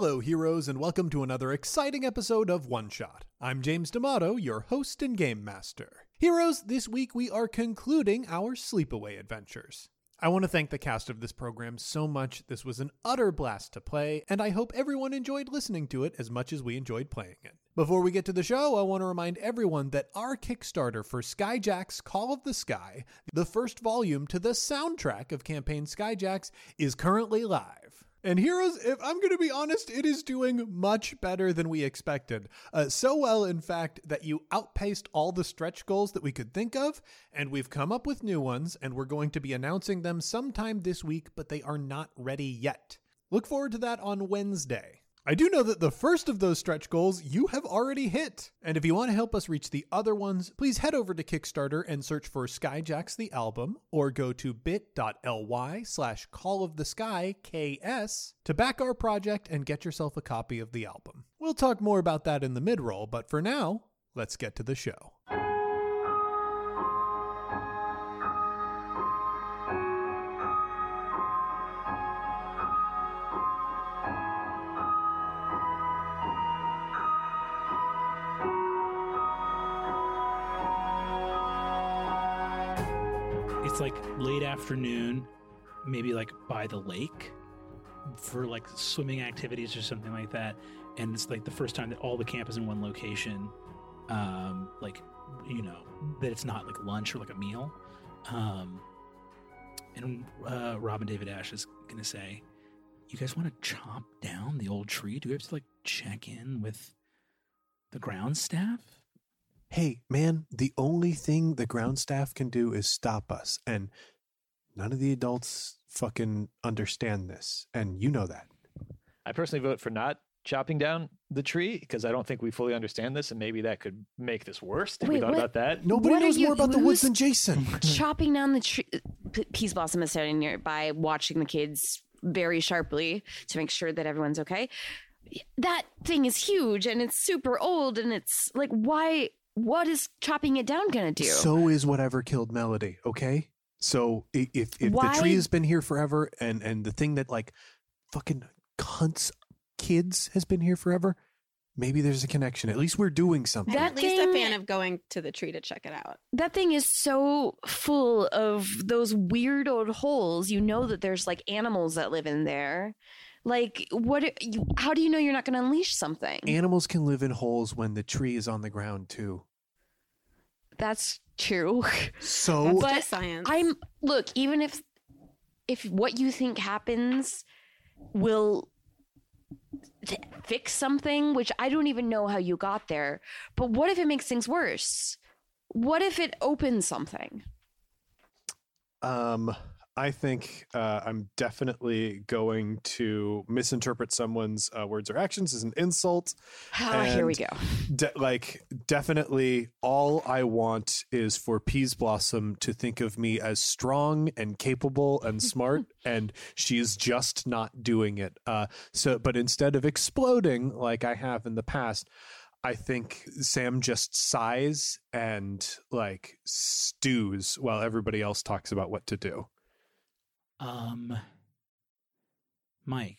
Hello, heroes, and welcome to another exciting episode of One Shot. I'm James D'Amato, your host and game master. Heroes, this week we are concluding our sleepaway adventures. I want to thank the cast of this program so much. This was an utter blast to play, and I hope everyone enjoyed listening to it as much as we enjoyed playing it. Before we get to the show, I want to remind everyone that our Kickstarter for Skyjacks Call of the Sky, the first volume to the soundtrack of Campaign Skyjacks, is currently live. And Heroes, if I'm going to be honest, it is doing much better than we expected. Uh, so well, in fact, that you outpaced all the stretch goals that we could think of, and we've come up with new ones, and we're going to be announcing them sometime this week, but they are not ready yet. Look forward to that on Wednesday. I do know that the first of those stretch goals you have already hit. And if you want to help us reach the other ones, please head over to Kickstarter and search for Skyjacks the album or go to bit.ly slash call of the sky KS to back our project and get yourself a copy of the album. We'll talk more about that in the mid-roll, but for now, let's get to the show. It's like late afternoon, maybe like by the lake for like swimming activities or something like that. And it's like the first time that all the camp is in one location. Um, like, you know, that it's not like lunch or like a meal. Um, and uh, Robin David Ash is going to say, You guys want to chop down the old tree? Do we have to like check in with the ground staff? Hey, man, the only thing the ground staff can do is stop us. And none of the adults fucking understand this. And you know that. I personally vote for not chopping down the tree because I don't think we fully understand this, and maybe that could make this worse. Have we thought what? about that? Nobody What knows you- more about the woods than Jason. chopping down the tree. P- Peace Blossom is standing nearby, watching the kids very sharply to make sure that everyone's okay. That thing is huge and it's super old, and it's like, why? What is chopping it down gonna do? So is whatever killed Melody, okay? So if if Why- the tree has been here forever and and the thing that like fucking cunts kids has been here forever, maybe there's a connection. At least we're doing something. That at least thing- a fan of going to the tree to check it out. that thing is so full of those weird old holes. You know that there's like animals that live in there. Like, what? You, how do you know you're not going to unleash something? Animals can live in holes when the tree is on the ground too. That's true. So But science. I'm look, even if if what you think happens will t- fix something, which I don't even know how you got there, but what if it makes things worse? What if it opens something? Um, I think uh, I'm definitely going to misinterpret someone's uh, words or actions as an insult. Ah, here we go. De- like, definitely, all I want is for Peas Blossom to think of me as strong and capable and smart, and she's just not doing it. Uh, so, but instead of exploding like I have in the past, I think Sam just sighs and like stews while everybody else talks about what to do. Um, Mike,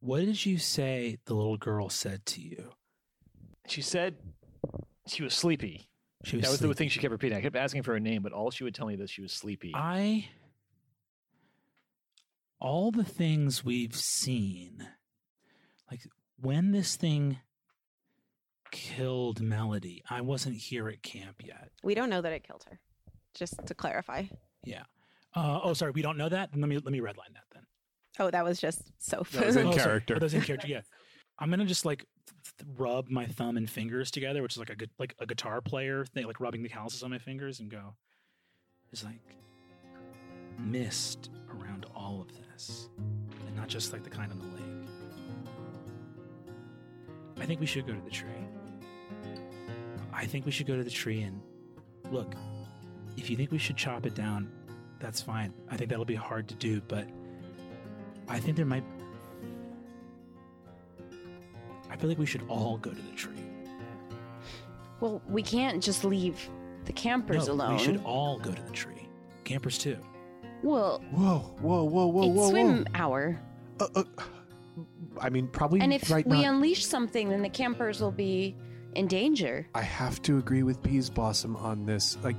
what did you say the little girl said to you? She said she was sleepy. She was, that was the thing she kept repeating. I kept asking for her name, but all she would tell me was she was sleepy. I all the things we've seen, like when this thing killed Melody, I wasn't here at camp yet. we don't know that it killed her. Just to clarify. Yeah. Uh, oh, sorry, we don't know that. Let me let me redline that then. Oh, that was just so That was in Oh, character. Oh, that was in character. Yeah. I'm gonna just like th- th- rub my thumb and fingers together, which is like a gu- like a guitar player thing, like rubbing the calluses on my fingers, and go. There's like mist around all of this, and not just like the kind on the lake. I think we should go to the tree. I think we should go to the tree and look. If you think we should chop it down, that's fine. I think that'll be hard to do, but I think there might I feel like we should all go to the tree. Well, we can't just leave the campers no, alone. We should all go to the tree. Campers too. well, Whoa, whoa, whoa, whoa, it's whoa, swim hour. Uh, uh, I mean, probably And if right we not- unleash something, then the campers will be in danger. I have to agree with Peas Blossom on this. Like,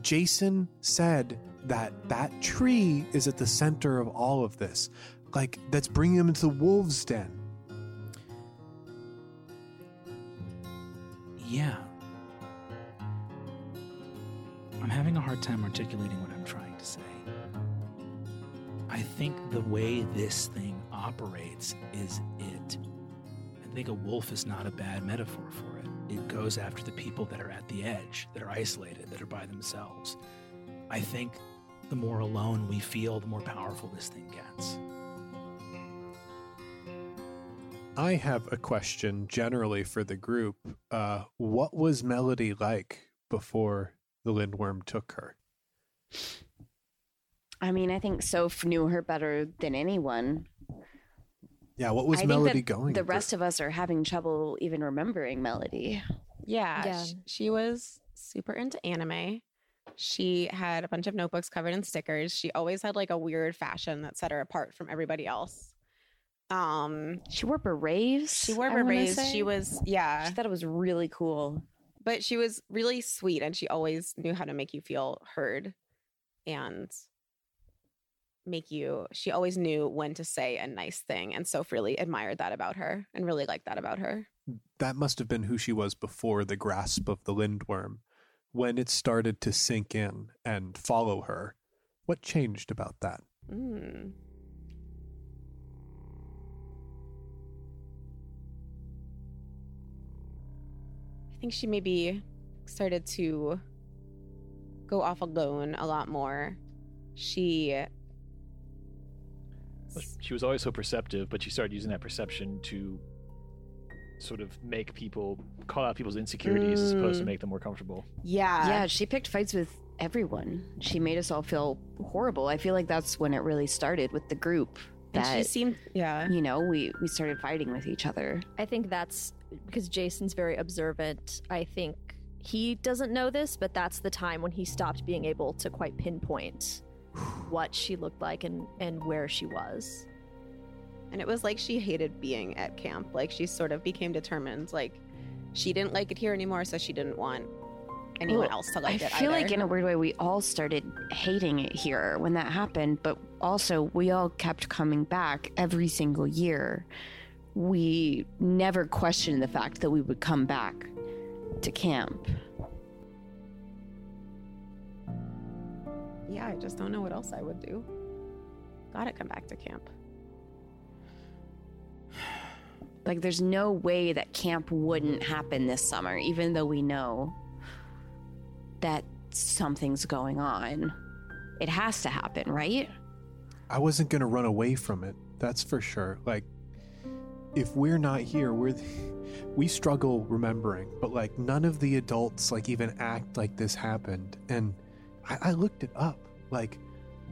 Jason said that that tree is at the center of all of this. Like, that's bringing him into the wolves' den. Yeah. I'm having a hard time articulating what I'm trying to say. I think the way this thing operates is it. I think a wolf is not a bad metaphor for it. It goes after the people that are at the edge, that are isolated, that are by themselves. I think the more alone we feel, the more powerful this thing gets. I have a question generally for the group. Uh, what was Melody like before the Lindworm took her? I mean, I think Soph knew her better than anyone. Yeah, what was I think Melody that going The through? rest of us are having trouble even remembering Melody. Yeah, Yeah. sh- she was super into anime. She had a bunch of notebooks covered in stickers. She always had like a weird fashion that set her apart from everybody else. Um, She wore berets. she wore I berets. She was yeah, She thought it was really cool. but she was really sweet, and she always knew how to make you feel heard, and make you. She always knew when to say a nice thing, and Soph really admired that about her, and really liked that about her. that must have been who she was before the grasp of the Lindworm. When it started to sink in and follow her, what changed about that? Mm. I think she maybe started to go off alone a lot more. She She was always so perceptive, but she started using that perception to sort of make people call out people's insecurities as opposed to Mm. make them more comfortable. yeah. yeah, she picked fights with everyone. She made us all feel horrible. I feel like that's when it really started with the group. And she seemed yeah. you know, we we started fighting with each other. I think that's because Jason's very observant. I think he doesn't know this, but that's the time when he stopped being able to quite pinpoint what she looked like and, and where she was. And it was like she hated being at camp. Like she sort of became determined. Like she didn't like it here anymore, so she didn't want anyone Well, else to like I it. I feel like in a weird way we all started hating it here when that happened, but also we all kept coming back every single year. We never questioned the fact that we would come back to camp. Yeah, I just don't know what else I would do. Gotta come back to camp. Like there's no way that camp wouldn't happen this summer, even though we know that something's going on. It has to happen, right? I wasn't going to run away from it. That's for sure. Like, if we're not here, we're we struggle remembering. But like, none of the adults like even act like this happened. And I, I looked it up. Like,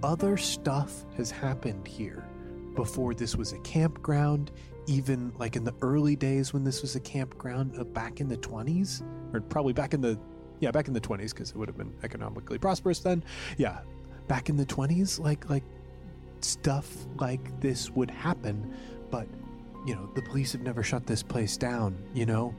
other stuff has happened here before this was a campground. Even like in the early days when this was a campground, uh, back in the twenties, or probably back in the yeah back in the twenties because it would have been economically prosperous then. Yeah, back in the twenties, like like stuff like this would happen, but you know, the police have never shut this place down, you know?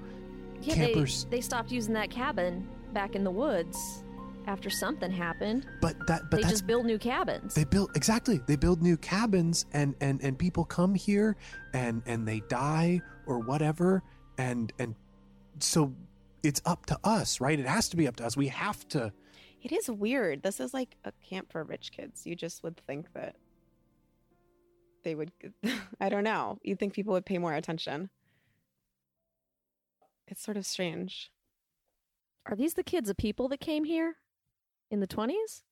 Yeah, Campers- they, they stopped using that cabin back in the woods after something happened. But that but they that's just built new cabins. they build exactly. They build new cabins and and and people come here and and they die or whatever and and so it's up to us, right? It has to be up to us. We have to It is weird. This is like a camp for rich kids. You just would think that they would I don't know. You'd think people would pay more attention. It's sort of strange. Are these the kids of people that came here in the 20s?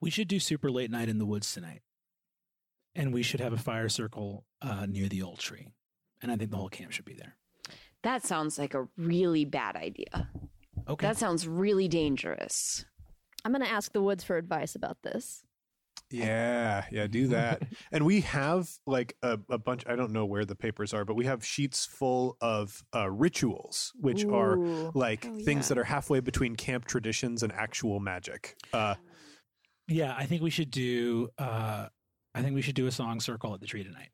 We should do super late night in the woods tonight. And we should have a fire circle uh, near the old tree. And I think the whole camp should be there. That sounds like a really bad idea. Okay. That sounds really dangerous. I'm going to ask the woods for advice about this. Yeah, yeah, do that. and we have like a, a bunch, I don't know where the papers are, but we have sheets full of uh, rituals, which are like Oh, things yeah. that are halfway between camp traditions and actual magic. Uh, yeah, I think we should do uh I think we should do a song circle at the tree tonight.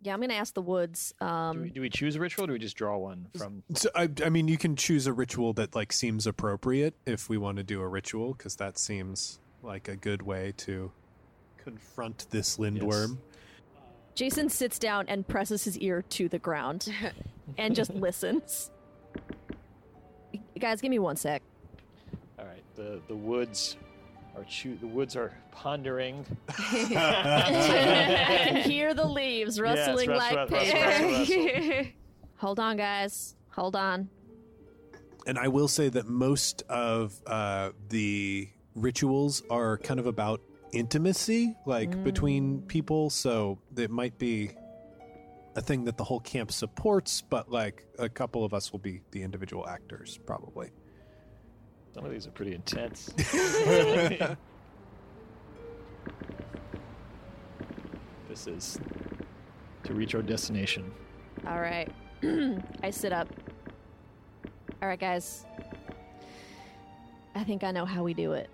Yeah, I'm gonna ask the woods. do, Um, we, do we choose a ritual or do we just draw one from So I, I mean, you can choose a ritual that like seems appropriate if we want to do a ritual, because that seems like a good way to confront this lindworm. Jason sits down and presses his ear to the ground and just listens. Guys, give me one sec. all right the the woods are choo- the woods are pondering I can hear the leaves rustling rust- like rust- rust- paper. rust- Hold on, guys. Hold on. And I will say that most of uh, the rituals are kind of about intimacy, like mm. between people. So it might be a thing that the whole camp supports, but like a couple of us will be the individual actors, probably. some of these are pretty intense this is to reach our destination All right. I sit up. All right, guys. I think I know how we do it.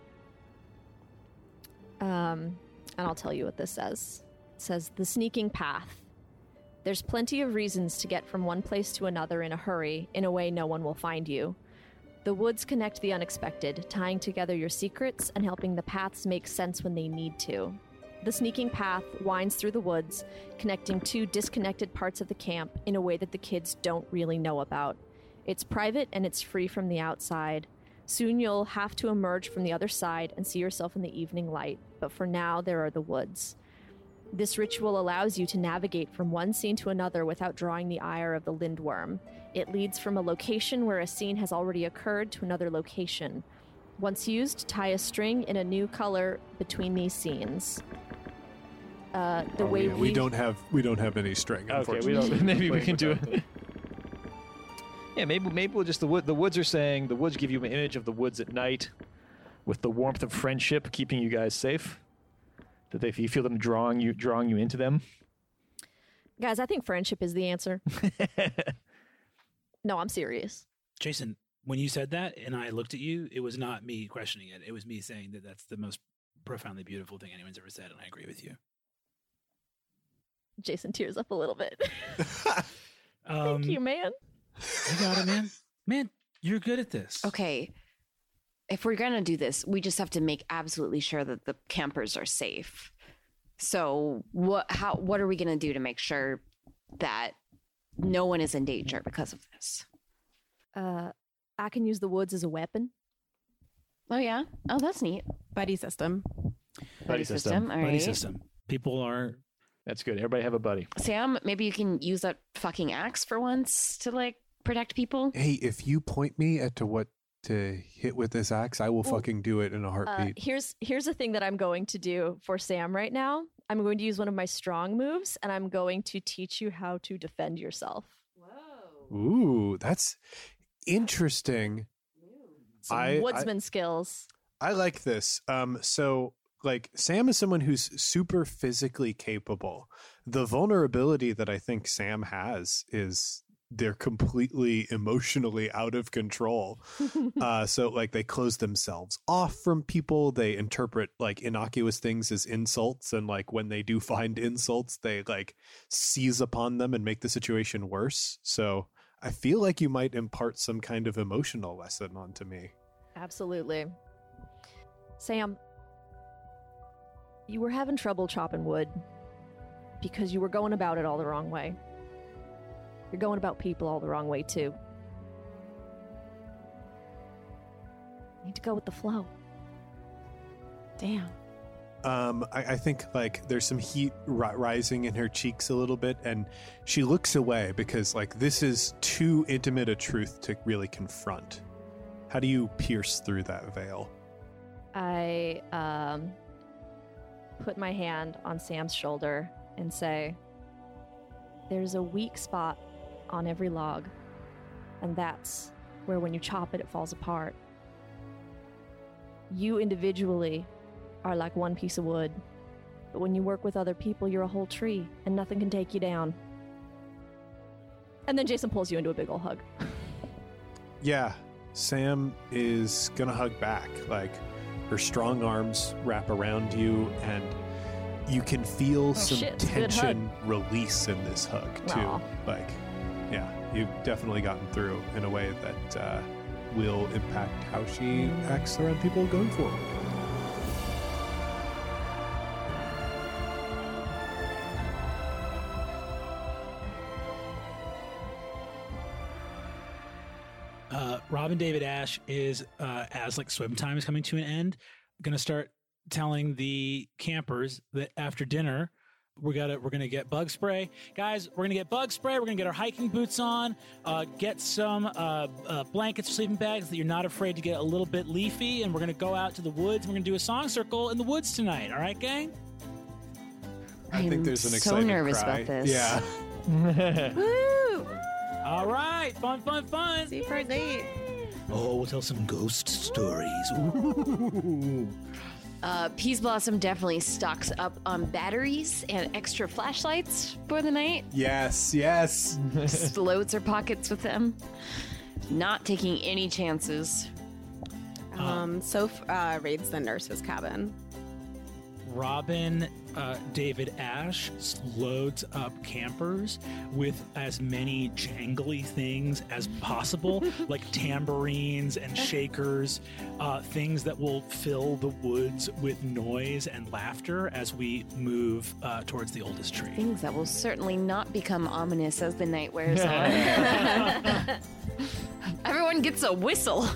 Um, and I'll tell you what this says. It says the sneaking path. There's plenty of reasons to get from one place to another in a hurry, in a way no one will find you. The woods connect the unexpected, tying together your secrets and helping the paths make sense when they need to. The sneaking path winds through the woods, connecting two disconnected parts of the camp in a way that the kids don't really know about. It's private and it's free from the outside. Soon you'll have to emerge from the other side and see yourself in the evening light, but for now, there are the woods. This ritual allows you to navigate from one scene to another without drawing the ire of the lindworm. It leads from a location where a scene has already occurred to another location. Once used, tie a string in a new color between these scenes. Uh, the Oh, way yeah, we don't have we don't have any string. Okay, we unfortunately. don't. Maybe we can do without it. Yeah, maybe maybe we'll just the wood. The woods are saying the woods give you an image of the woods at night, with the warmth of friendship keeping you guys safe. That they, if you feel them drawing you drawing you into them. Guys, I think friendship is the answer. no, I'm serious. Jason, when you said that and I looked at you, it was not me questioning it. It was me saying that that's the most profoundly beautiful thing anyone's ever said, and I agree with you. Jason tears up a little bit. Um, Thank you, man. You got it, man. Man, you're good at this. okay. If we're going to do this, we just have to make absolutely sure that the campers are safe. So, what how what are we going to do to make sure that no one is in danger because of this? Uh, I can use the woods as a weapon. Oh yeah. Oh, that's neat. Buddy system. Buddy system. All Buddy right. system. People are That's good. Everybody have a buddy. Sam, maybe you can use that fucking axe for once to like protect people. Hey, if you point me at to what to hit with this axe, I will Well, fucking do it in a Uh, heartbeat. here's here's the thing that I'm going to do for Sam right now. I'm going to use one of my strong moves, and I'm going to teach you how to defend yourself. Whoa! Ooh, that's interesting. Some I- I- woodsman skills. I like this. Um, so like Sam is someone who's super physically capable. The vulnerability that I think Sam has is they're completely emotionally out of control. uh, so like they close themselves off from people. They interpret like innocuous things as insults, and like when they do find insults, they like seize upon them and make the situation worse. So I feel like you might impart some kind of emotional lesson onto me. Absolutely. Sam, you were having trouble chopping wood because you were going about it all the wrong way. You're going about people all the wrong way, too. You need to go with the flow. Damn. Um, I, I think like there's some heat ri- rising in her cheeks a little bit, and she looks away because like this is too intimate a truth to really confront. How do you pierce through that veil? I um, put my hand on Sam's shoulder and say, There's a weak spot on every log, and that's where when you chop it, it falls apart. You individually are like one piece of wood, but when you work with other people, you're a whole tree, and nothing can take you down. And then Jason pulls you into a big ol' hug. Yeah, Sam is gonna hug back. Like her strong arms wrap around you, and you can feel oh, some shit, it's a good hug. tension release in this hug too. Aw. Like, yeah, you've definitely gotten through in a way that uh, will impact how she acts around people going forward. uh, Robin David Ash is uh, as like swim time is coming to an end, going to start telling the campers that after dinner we're gonna we're gonna get bug spray, guys. We're gonna get bug spray. We're gonna get our hiking boots on. Uh, get some uh, uh, blankets, sleeping bags that you're not afraid to get a little bit leafy, and we're gonna go out to the woods. We're gonna do a song circle in the woods tonight. All right, gang. I think I'm there's an so excited nervous cry. about this. Yeah. Woo! All right, fun, fun, fun. See Super late. Oh, we'll tell some ghost stories. Ooh. Uh, Peas Blossom definitely stocks up on batteries and extra flashlights for the night. Yes, yes. Just loads her pockets with them. Not taking any chances. Um, Soph uh, raids the nurse's cabin. Robin uh, David Ash loads up campers with as many jangly things as possible, like tambourines and shakers, uh, things that will fill the woods with noise and laughter as we move uh, towards the oldest tree. Things that will certainly not become ominous as the night wears on. Everyone gets a whistle.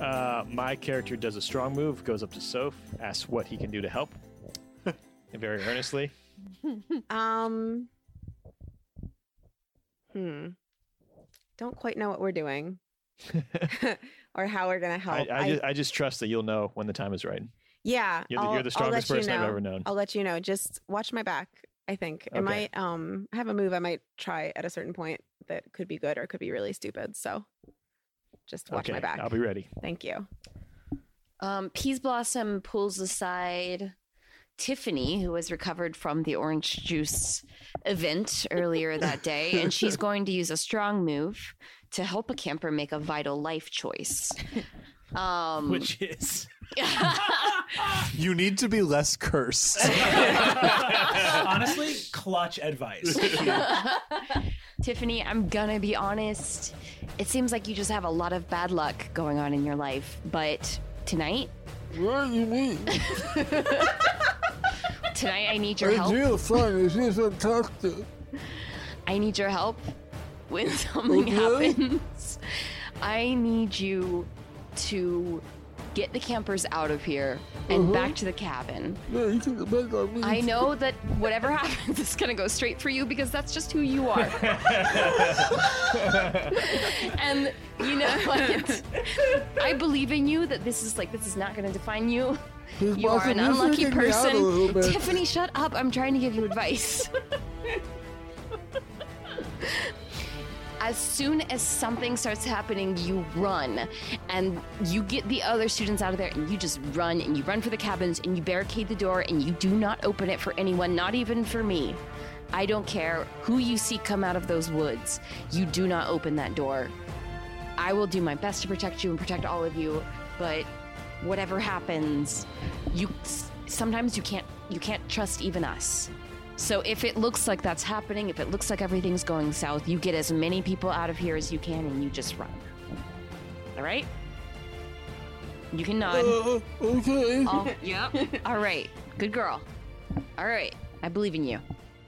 Uh, my character does a strong move, goes up to Soph, asks what he can do to help, and very earnestly. Um. Hmm. Don't quite know what we're doing, or how we're gonna I, help. I, just, I just trust that you'll know when the time is right. yeah, You're the, you're the strongest you person I've ever known. I'll let you know. Just watch my back. I think it Okay. might. Um, I have a move I might try at a certain point that could be good or could be really stupid. So, just watch okay, my back. I'll be ready. Thank you. Um, Peas Blossom pulls aside Tiffany, who was recovered from the orange juice event earlier that day, and she's going to use a strong move to help a camper make a vital life choice. Um, Which is You need to be less cursed. honestly clutch advice. Tiffany, I'm gonna be honest. It seems like you just have a lot of bad luck going on in your life, but tonight, What do you mean? tonight I need your It's help. real funny. She's fantastic. I need your help when something Okay. happens. I need you to get the campers out of here and uh-huh. back to the cabin. Yeah, you depend on me. I know that whatever happens is gonna go straight for you because that's just who you are. and you know what? I believe in you that this is like this is not gonna define you. You are an unlucky freaking me out a little person. Tiffany, shut up. I'm trying to give you advice. As soon as something starts happening, you run and you get the other students out of there and you just run and you run for the cabins and you barricade the door and you do not open it for anyone, not even for me. I don't care who you see come out of those woods. You do not open that door. I will do my best to protect you and protect all of you, but whatever happens, you sometimes you can't you can't trust even us. So if it looks like that's happening, if it looks like everything's going south, you get as many people out of here as you can and you just run. All right? You can nod. Uh, okay. All, yep. All right. Good girl. All right. I believe in you.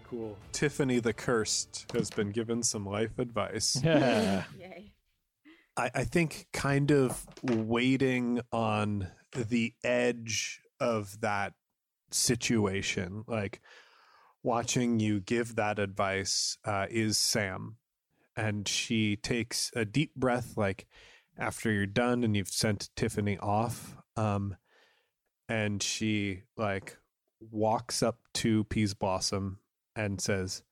cool. Tiffany the Cursed has been given some life advice. Yeah. Yay. I, I think kind of waiting on the edge of that situation, like watching you give that advice, uh, is Sam. And she takes a deep breath, like after you're done and you've sent Tiffany off. Um, and she like walks up to Peas Blossom and says,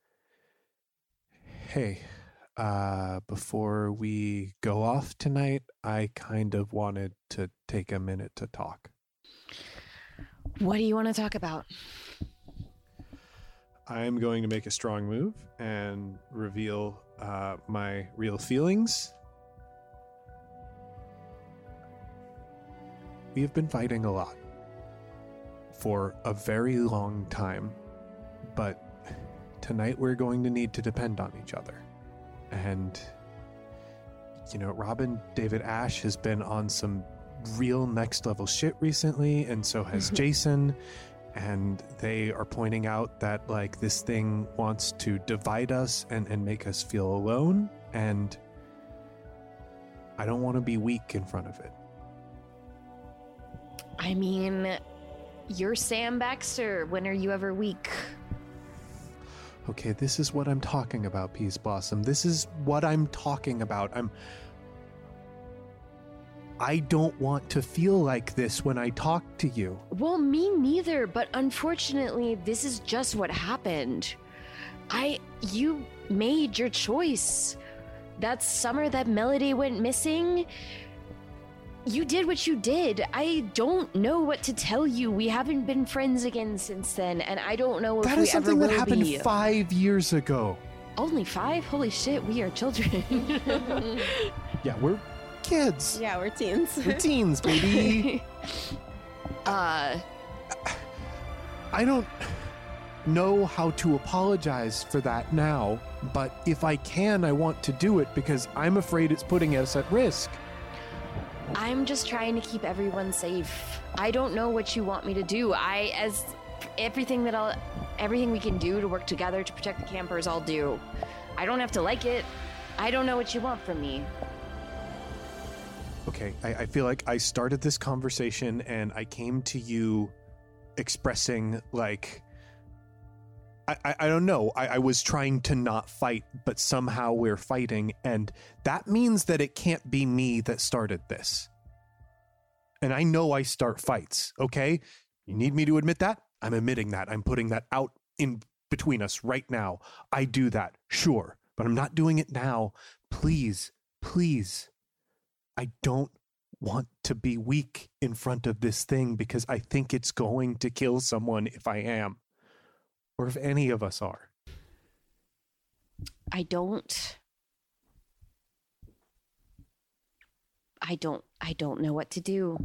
Hey, uh, before we go off tonight, I kind of wanted to take a minute to talk. What do you want to talk about? I am going to make a strong move and reveal uh, my real feelings. We have been fighting a lot. for a very long time, but tonight we're going to need to depend on each other. And, you know, Robin David Ash has been on some real next level shit recently, and so has Jason. And they are pointing out that, like, this thing wants to divide us and, and make us feel alone. And I don't want to be weak in front of it. I mean, you're Sam Baxter. When are you ever weak? Okay, this is what I'm talking about, Peace Blossom. This is what I'm talking about. I'm. I don't want to feel like this when I talk to you. Well, me neither, but unfortunately, this is just what happened. I. You made your choice. That summer that Melody went missing, you did what you did. I don't know what to tell you. We haven't been friends again since then, and I don't know if That we is something that happened be. five years ago. Only five? Holy shit, we are children. Yeah, we're kids. Yeah, we're teens. We're teens, baby. uh, I don't know how to apologize for that now, but if I can, I want to do it because I'm afraid it's putting us at risk. I'm just trying to keep everyone safe. I don't know what you want me to do. I, as everything that I'll, everything we can do to work together to protect the campers, I'll do. I don't have to like it. I don't know what you want from me. Okay, I, I feel like I started this conversation and I came to you expressing like I, I, I don't know. I, I was trying to not fight, but somehow we're fighting, and that means that it can't be me that started this. And I know I start fights, okay? You need me to admit that? I'm admitting that. I'm putting that out in between us right now. I do that, sure, but I'm not doing it now. Please, please. I don't want to be weak in front of this thing because I think it's going to kill someone if I am, or if any of us are. I don't. I don't. I don't know what to do.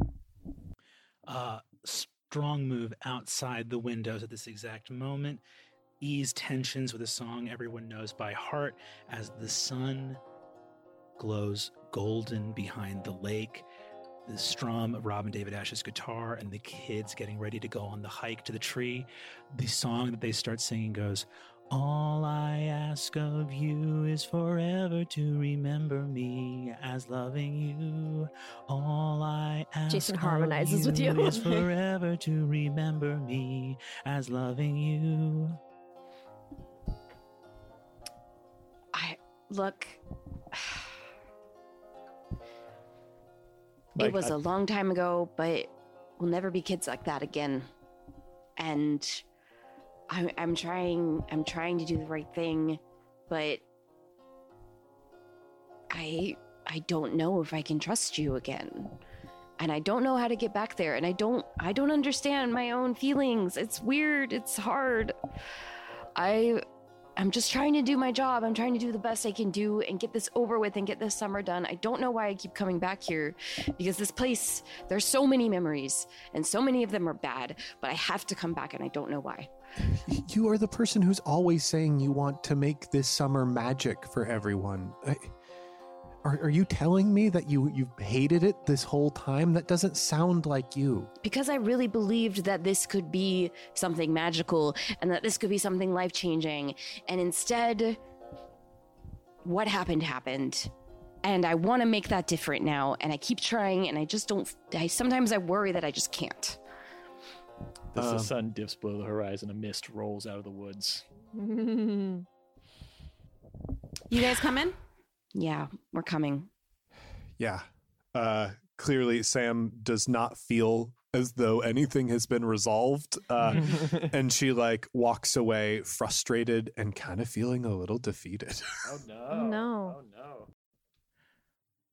uh, strong move outside the windows at this exact moment. Ease tensions with a song everyone knows by heart as the sun glows golden behind the lake. The strum of Robin David Ash's guitar and the kids getting ready to go on the hike to the tree. The song that they start singing goes, All I ask of you is forever to remember me as loving you. All I ask Jason of harmonizes with you. is forever to remember me as loving you. I look. Like, it was I- a long time ago, but we'll never be kids like that again. And I'm, I'm trying. I'm trying to do the right thing, but I I don't know if I can trust you again. And I don't know how to get back there. And I don't I don't understand my own feelings. It's weird. It's hard. I I'm just trying to do my job. I'm trying to do the best I can do and get this over with and get this summer done. I don't know why I keep coming back here because this place, there's so many memories and so many of them are bad, but I have to come back and I don't know why. You are the person who's always saying you want to make this summer magic for everyone. I, are, are you telling me that you you've hated it this whole time? That doesn't sound like you. Because I really believed that this could be something magical and that this could be something life changing. And instead, what happened happened. And I want to make that different now. And I keep trying and I just don't, I sometimes I worry that I just can't. As Um, the sun dips below the horizon, a mist rolls out of the woods. You guys come in? Yeah, we're coming. Yeah. Uh, clearly, Sam does not feel as though anything has been resolved. Uh, and she like walks away frustrated and kind of feeling a little defeated. oh no! no. Oh no!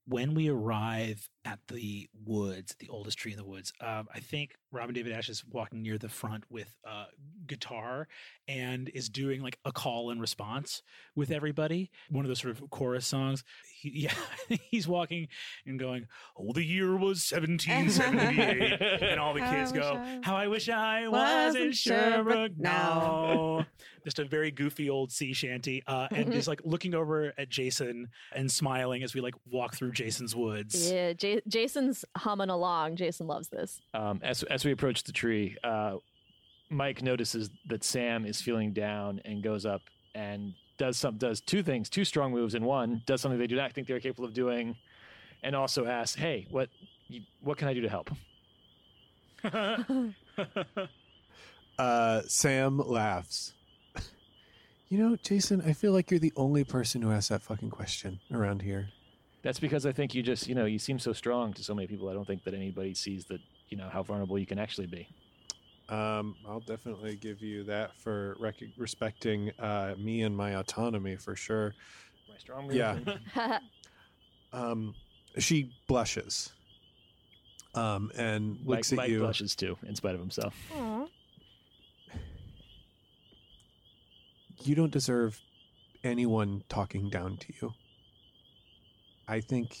When we arrive at the woods, the oldest tree in the woods, um, I think Robin David Ash is walking near the front with a guitar and is doing like a call and response with everybody. One of those sort of chorus songs. He, yeah, he's walking and going, "Oh, the year was 1778," and all the kids go, I "How I wish I was in Sherbrooke now." now. Just a very goofy old sea shanty, uh, and just like looking over at Jason and smiling as we like walk through Jason's woods. Yeah, J- Jason's humming along. Jason loves this. Um, as as we approach the tree, uh, Mike notices that Sam is feeling down and goes up and does some does two things, two strong moves in one. Does something they do not think they're capable of doing, and also asks, "Hey, what you, what can I do to help?" Uh, Sam laughs. You know, Jason, I feel like you're the only person who asks that fucking question around here. That's because I think you just you know you seem so strong to so many people. I don't think that anybody sees that you know how vulnerable you can actually be. Um, I'll definitely give you that for rec- respecting uh, me and my autonomy for sure. My strong Yeah. Um, she blushes um, and Mike, looks at Mike you. blushes too, in spite of himself. You don't deserve anyone talking down to you. I think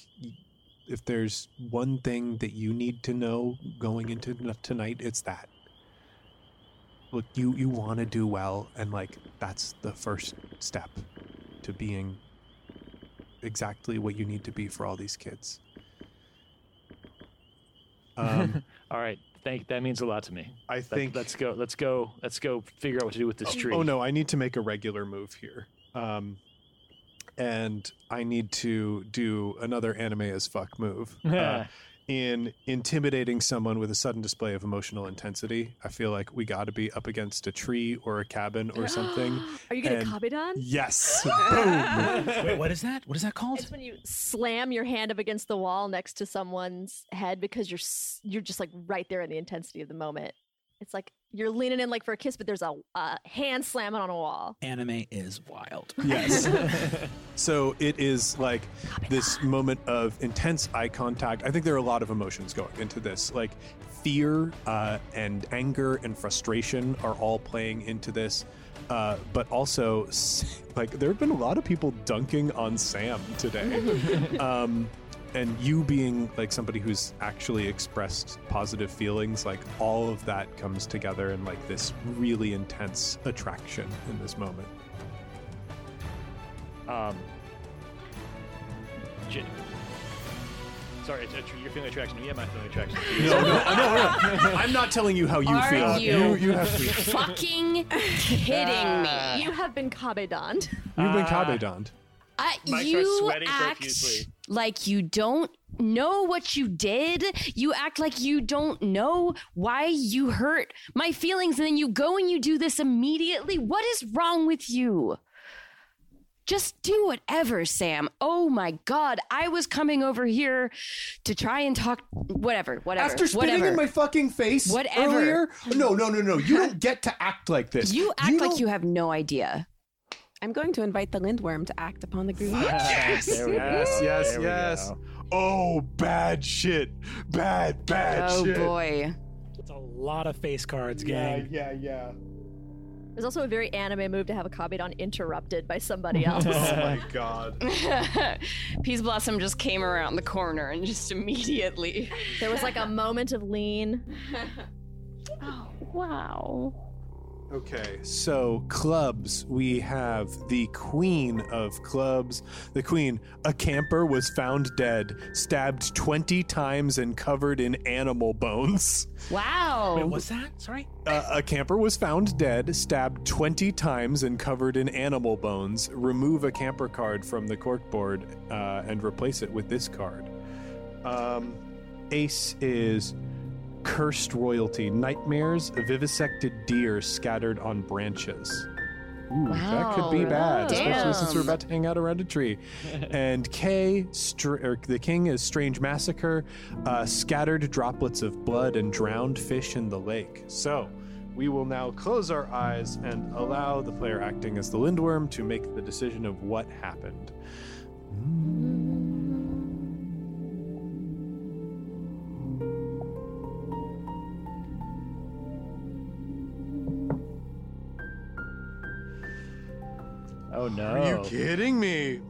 if there's one thing that you need to know going into tonight, it's that. Look, you you want to do well, and like that's the first step to being exactly what you need to be for all these kids. Um, All right, thank that means a lot to me. I Let, think let's go. Let's go. Let's go figure out what to do with this tree. Oh no, I need to make a regular move here. Um, and I need to do another anime as fuck move. Uh, in intimidating someone with a sudden display of emotional intensity, I feel like we got to be up against a tree or a cabin or something. Are you gonna and- kabedon? Yes. Boom. Wait, what is that? What is that called? It's when you slam your hand up against the wall next to someone's head because you're you're just like right there in the intensity of the moment. It's like you're leaning in like for a kiss, but there's a, a hand slamming on a wall. Anime is wild. Yes. so it is like this moment of intense eye contact. I think there are a lot of emotions going into this. Like fear uh, and anger and frustration are all playing into this. Uh, but also, like, there have been a lot of people dunking on Sam today. um, and you being like somebody who's actually expressed positive feelings, like all of that comes together in like this really intense attraction in this moment. Um, J- Sorry, it's, it's, you're feeling attraction to me. I'm not feeling attraction to you. No, no, no, no. I'm not telling you how you Are feel. you- you have to. Fucking kidding me. You have been kabedoned. You've been Ah. kabedoned. Uh, Mike starts you sweating act profusely. Like you don't know what you did. You act like you don't know why you hurt my feelings, and then you go and you do this immediately. What is wrong with you? Just do whatever, Sam. Oh my God. I was coming over here to try and talk. Whatever, whatever. After spitting whatever. in my fucking face Whatever. earlier? No, no, no, no. You don't get to act like this. you act like don't- you have no idea. I'm going to invite the lindworm to act upon the grievance. Yes, there we Yes, yes, yes. Oh, bad shit. Bad, bad Oh shit. boy. It's a lot of face cards, gang. yeah, yeah. Yeah. There's also a very anime move to have a kabedon interrupted by somebody oh else. Oh my god. Peace Blossom just came around the corner and just immediately. there was like a moment of lean. Oh, wow. Okay, so clubs. We have the queen of clubs. The queen, a camper, was found dead, stabbed 20 times and covered in animal bones. Wow. Wait, what's that? Sorry. Uh, a camper was found dead, stabbed 20 times and covered in animal bones. Remove a camper card from the corkboard uh, and replace it with this card. Um, ace is cursed royalty, nightmares, vivisected deer scattered on branches. Ooh, that could be Wow. bad, especially since we're about to hang out around a tree. and K, str- or the king is strange massacre, uh, scattered droplets of blood and drowned fish in the lake. So we will now close our eyes and allow the player acting as the lindworm to make the decision of what happened. Oh no! Are you kidding me?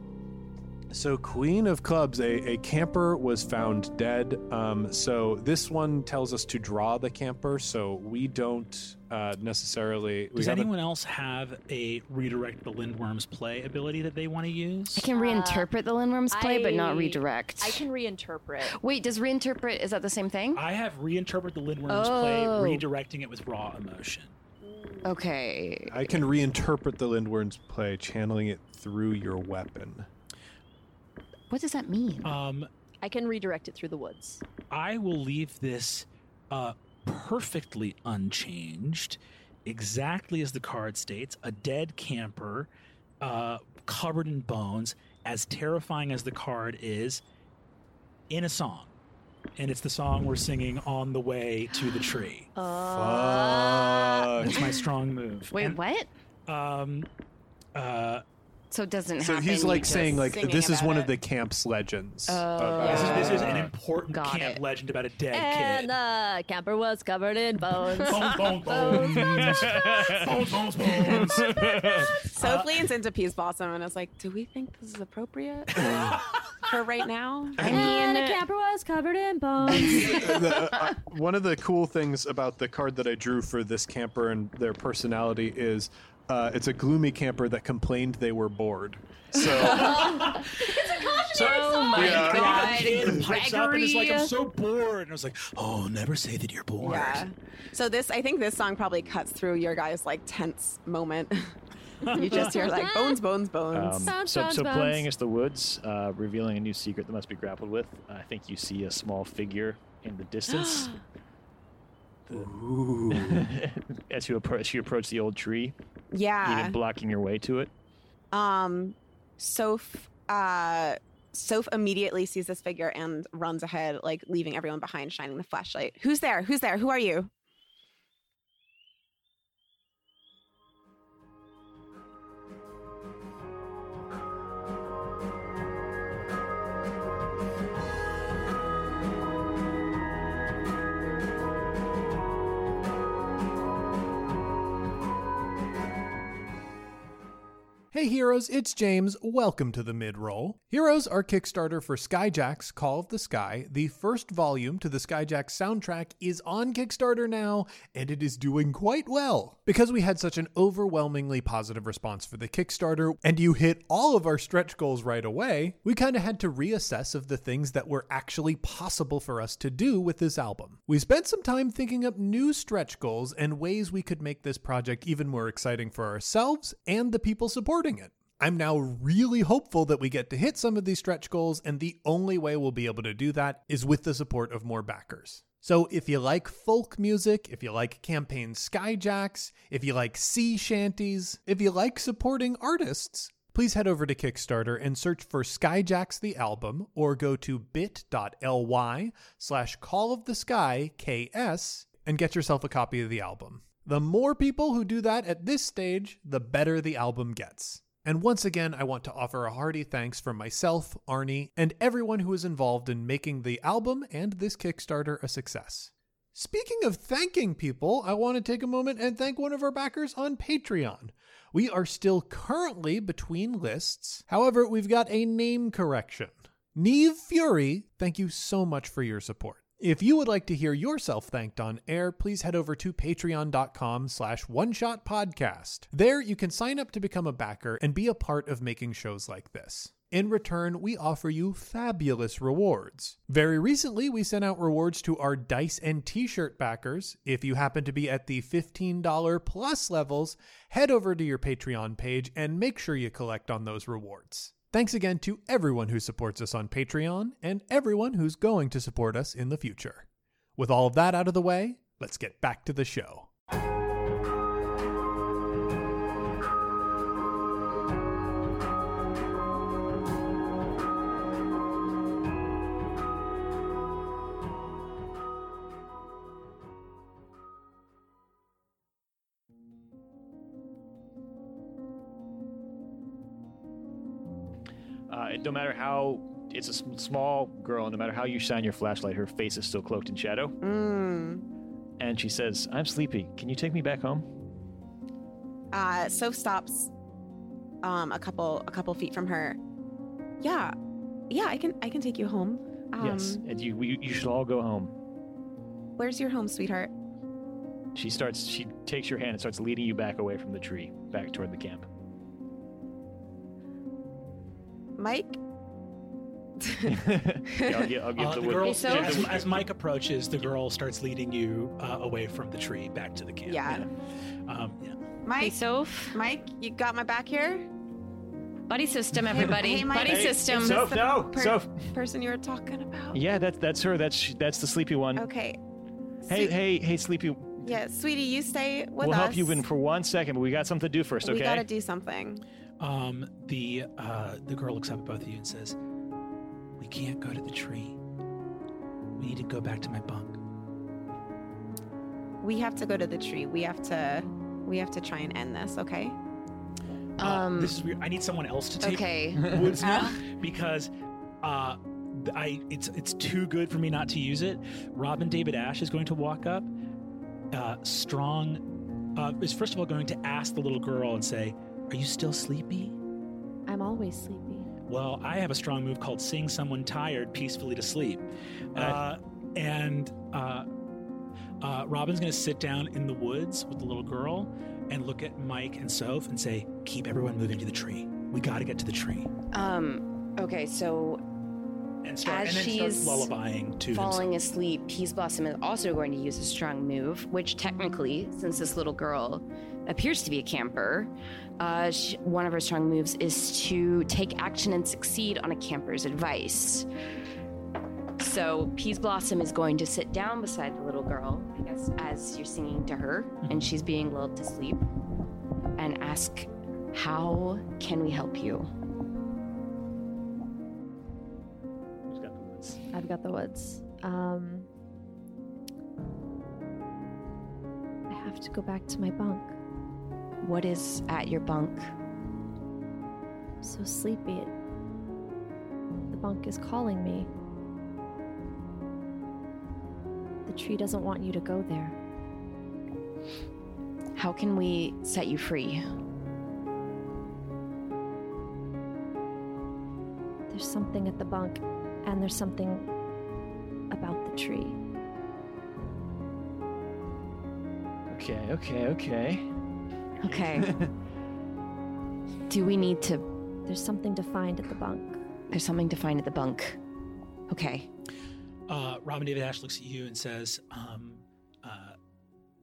So, Queen of Clubs, a, a camper was found dead. Um, so, this one tells us to draw the camper. So, we don't uh, necessarily. we Does haven't- anyone else have a redirect the Lindworm's play ability that they want to use? I can reinterpret the Lindworm's play, but not I- redirect. I can reinterpret. Wait, does reinterpret is that the same thing? I have reinterpret the Lindworm's play, Oh. redirecting it with raw emotion. Okay. I can reinterpret the Lindworm's play, channeling it through your weapon. What does that mean? Um, I can redirect it through the woods. I will leave this uh, perfectly unchanged, exactly as the card states a dead camper uh, covered in bones, as terrifying as the card is, in a song. And it's the song we're singing on the way to the tree. Fuck. That's my strong move. Wait, And, what? Um, uh, So it doesn't So happen. he's like just- saying, like, this is one it. of the camp's legends. Oh. about- this, is, this is an important Got camp it. legend about a dead And kid. the camper was covered in bones. Bones, bones, bones. bones, bones, bones. Soph leans into Peace Blossom and is like, "Do we think this is appropriate for right now?" I and the camper was covered in bones. the, uh, one of the cool things about the card that I drew for this camper and their personality is uh, it's a gloomy camper that complained they were bored. So oh my Yeah. god, a kid pipes up and is like, I'm so bored. And I was like, oh, never say that you're bored. Yeah. So this, I think this song probably cuts through your guys' like tense moment. You just hear like bones, bones, bones. Um, Bounce, so, bounce, so bounce. playing as the woods, uh, revealing a new secret that must be grappled with. I think you see a small figure in the distance Ooh. as you approach. You approach the old tree, yeah. even blocking your way to it. Um, Soph, uh, Soph immediately sees this figure and runs ahead, like leaving everyone behind, shining the flashlight. Who's there? Who's there? Who are you? Hey heroes, it's James. Welcome to the mid roll. Heroes are Kickstarter for Skyjack's Call of the Sky. The first volume to the Skyjack soundtrack is on Kickstarter now, and it is doing quite well. Because we had such an overwhelmingly positive response for the Kickstarter, and you hit all of our stretch goals right away, we kind of had to reassess of the things that were actually possible for us to do with this album. We spent some time thinking up new stretch goals and ways we could make this project even more exciting for ourselves and the people supporting it. I'm now really hopeful that we get to hit some of these stretch goals, and the only way we'll be able to do that is with the support of more backers. So if you like folk music, if you like campaign skyjacks, if you like sea shanties, if you like supporting artists, please head over to Kickstarter and search for Skyjacks the album or go to bit.ly slash call of the sky KS and get yourself a copy of the album. The more people who do that at this stage, the better the album gets. And once again, I want to offer a hearty thanks from myself, Arnie, and everyone who is involved in making the album and this Kickstarter a success. Speaking of thanking people, I want to take a moment and thank one of our backers on Patreon. We are still currently between lists. However, we've got a name correction. Neve Fury, thank you so much for your support. If you would like to hear yourself thanked on air, please head over to patreon.com slash one shot podcast. There you can sign up to become a backer and be a part of making shows like this. In return, we offer you fabulous rewards. Very recently, we sent out rewards to our dice and t shirt backers. If you happen to be at the $15 plus levels, head over to your Patreon page and make sure you collect on those rewards. Thanks again to everyone who supports us on Patreon and everyone who's going to support us in the future. With all of that out of the way, let's get back to the show. No matter how it's a sm- small girl, no matter how you shine your flashlight, her face is still cloaked in shadow. Mm. And she says, "I'm sleepy. Can you take me back home?" Uh, Soph stops um, a couple a couple feet from her. Yeah, yeah, I can I can take you home. Um, yes, and you, you you should all go home. Where's your home, sweetheart? She starts. She takes your hand and starts leading you back away from the tree, back toward the camp. Mike. Yeah, I'll, gi- I'll give Uh, the the girl, so- as, as Mike approaches, the girl starts leading you uh, away from the tree back to the camp. Yeah. Um, yeah. Hey, Mike. Soph. Mike, you got my back here. Buddy system, everybody. hey, Mike. Buddy Hey, system. Soph, no, per- Soph. Person you were talking about. Yeah, that's that's her. That's that's the sleepy one. Okay. Hey, Swe- hey, hey, sleepy. Yeah, sweetie, you stay with we'll us. help you in for one second, but we got something to do first, okay? We gotta do something. Um, the uh, the girl looks up at both of you and says, "We can't go to the tree. We need to go back to my bunk." We have to go to the tree. We have to. We have to try and end this. Okay. Uh, Um, this is weird. I need someone else to take Okay. woods now because uh, I it's it's too good for me not to use it. Robin David Ash is going to walk up. Uh, strong uh, is first of all going to ask the little girl and say, "Are you still sleepy?" I'm always sleepy. Well, I have a strong move called "Sing Someone Tired Peacefully to Sleep," uh, and uh, uh, Robin's going to sit down in the woods with the little girl and look at Mike and Soph and say, "Keep everyone moving to the tree. We got to get to the tree." Um. Okay. So And start As and then she's start lullabying to falling asleep, Peace Blossom is also going to use a strong move, which technically, since this little girl appears to be a camper, uh, sh one of her strong moves is to take action and succeed on a camper's advice. So Peas Blossom is going to sit down beside the little girl, I guess, as you're singing to her, and she's being lulled to sleep, and ask, "How can we help you?" Who's got the woods? I've got the woods. Um, I have to go back to my bunk. What is at your bunk? I'm so sleepy. The bunk is calling me. The tree doesn't want you to go there. How can we set you free? There's something at the bunk, and there's something about the tree. Okay, okay, okay. Okay. Do we need to? There's something to find at the bunk. There's something to find at the bunk. Okay. Uh, Robin David Ash looks at you and says, um, uh,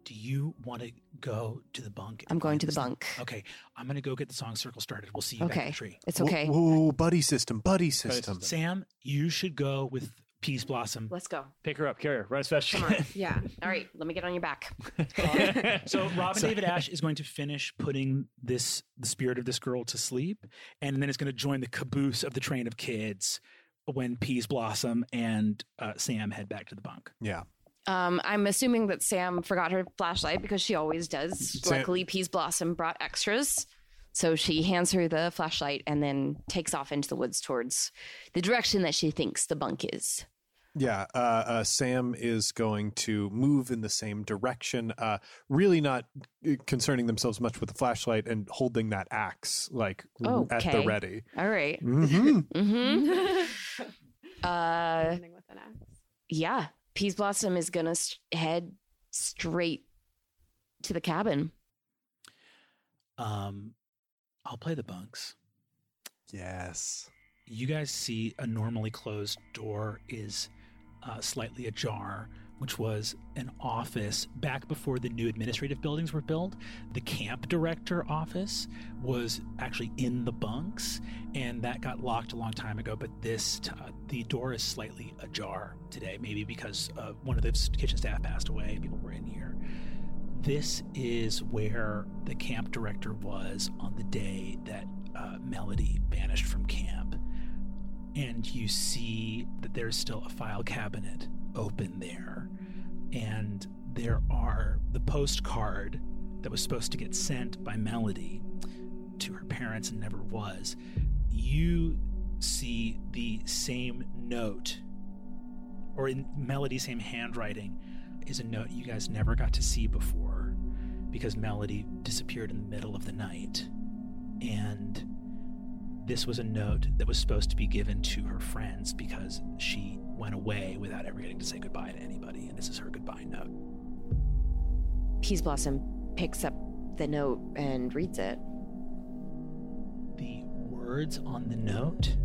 "Do you want to go to the bunk?" I'm going to the this thing?" bunk. Okay, I'm going to go get the song circle started. We'll see you back at Okay. the tree. It's okay. Whoa, whoa, whoa, buddy system, buddy system. system. Sam, you should go with Peas Blossom. Let's go. Pick her up, carry her, right as fast as Come on. Yeah. All right. Let me get on your back. So Robin Sorry. David Ash is going to finish putting this the spirit of this girl to sleep, and then it's going to join the caboose of the train of kids when Peas Blossom and uh, Sam head back to the bunk. Yeah. Um, I'm assuming that Sam forgot her flashlight because she always does. Sam- Luckily, Peas Blossom brought extras. So she hands her the flashlight and then takes off into the woods towards the direction that she thinks the bunk is. Yeah, uh, uh, Sam is going to move in the same direction, uh, really not uh, concerning themselves much with the flashlight and holding that axe like r- at the ready. All right. hmm Mm-hmm. uh, with an X. yeah. Peas Blossom is gonna s head straight to the cabin. Um, I'll play the bunks. Yes. You guys see a normally closed door is uh, slightly ajar, which was an office back before the new administrative buildings were built. The camp director office was actually in the bunks, and that got locked a long time ago. But this, t- uh, the door is slightly ajar today, maybe because uh, one of the kitchen staff passed away. and People were in here. This is where the camp director was on the day that uh, Melody vanished from camp. And you see that there's still a file cabinet open there. And there are the postcard that was supposed to get sent by Melody to her parents and never was. You see the same note, or in Melody's same handwriting, is a note you guys never got to see before because Melody disappeared in the middle of the night. and this was a note that was supposed to be given to her friends because she went away without ever getting to say goodbye to anybody, and this is her goodbye note. Peace Blossom picks up the note and reads it. The words on the note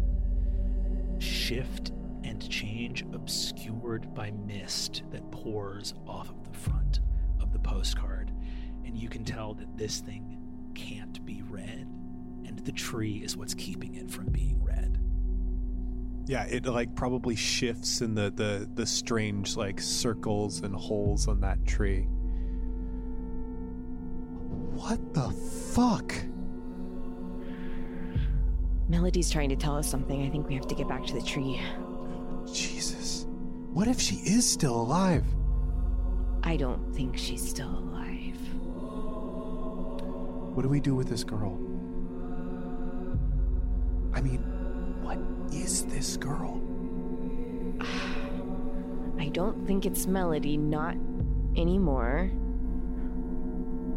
shift and change, obscured by mist that pours off of the front of the postcard. And you can tell that this thing can't be read, and the tree is what's keeping it from being read. Yeah, it like probably shifts in the the the strange like circles and holes on that tree. What the fuck? Melody's trying to tell us something. I think we have to get back to the tree. Jesus. What if she is still alive? I don't think she's still alive. What do we do with this girl? I mean, what is this girl? I don't think it's Melody, not anymore.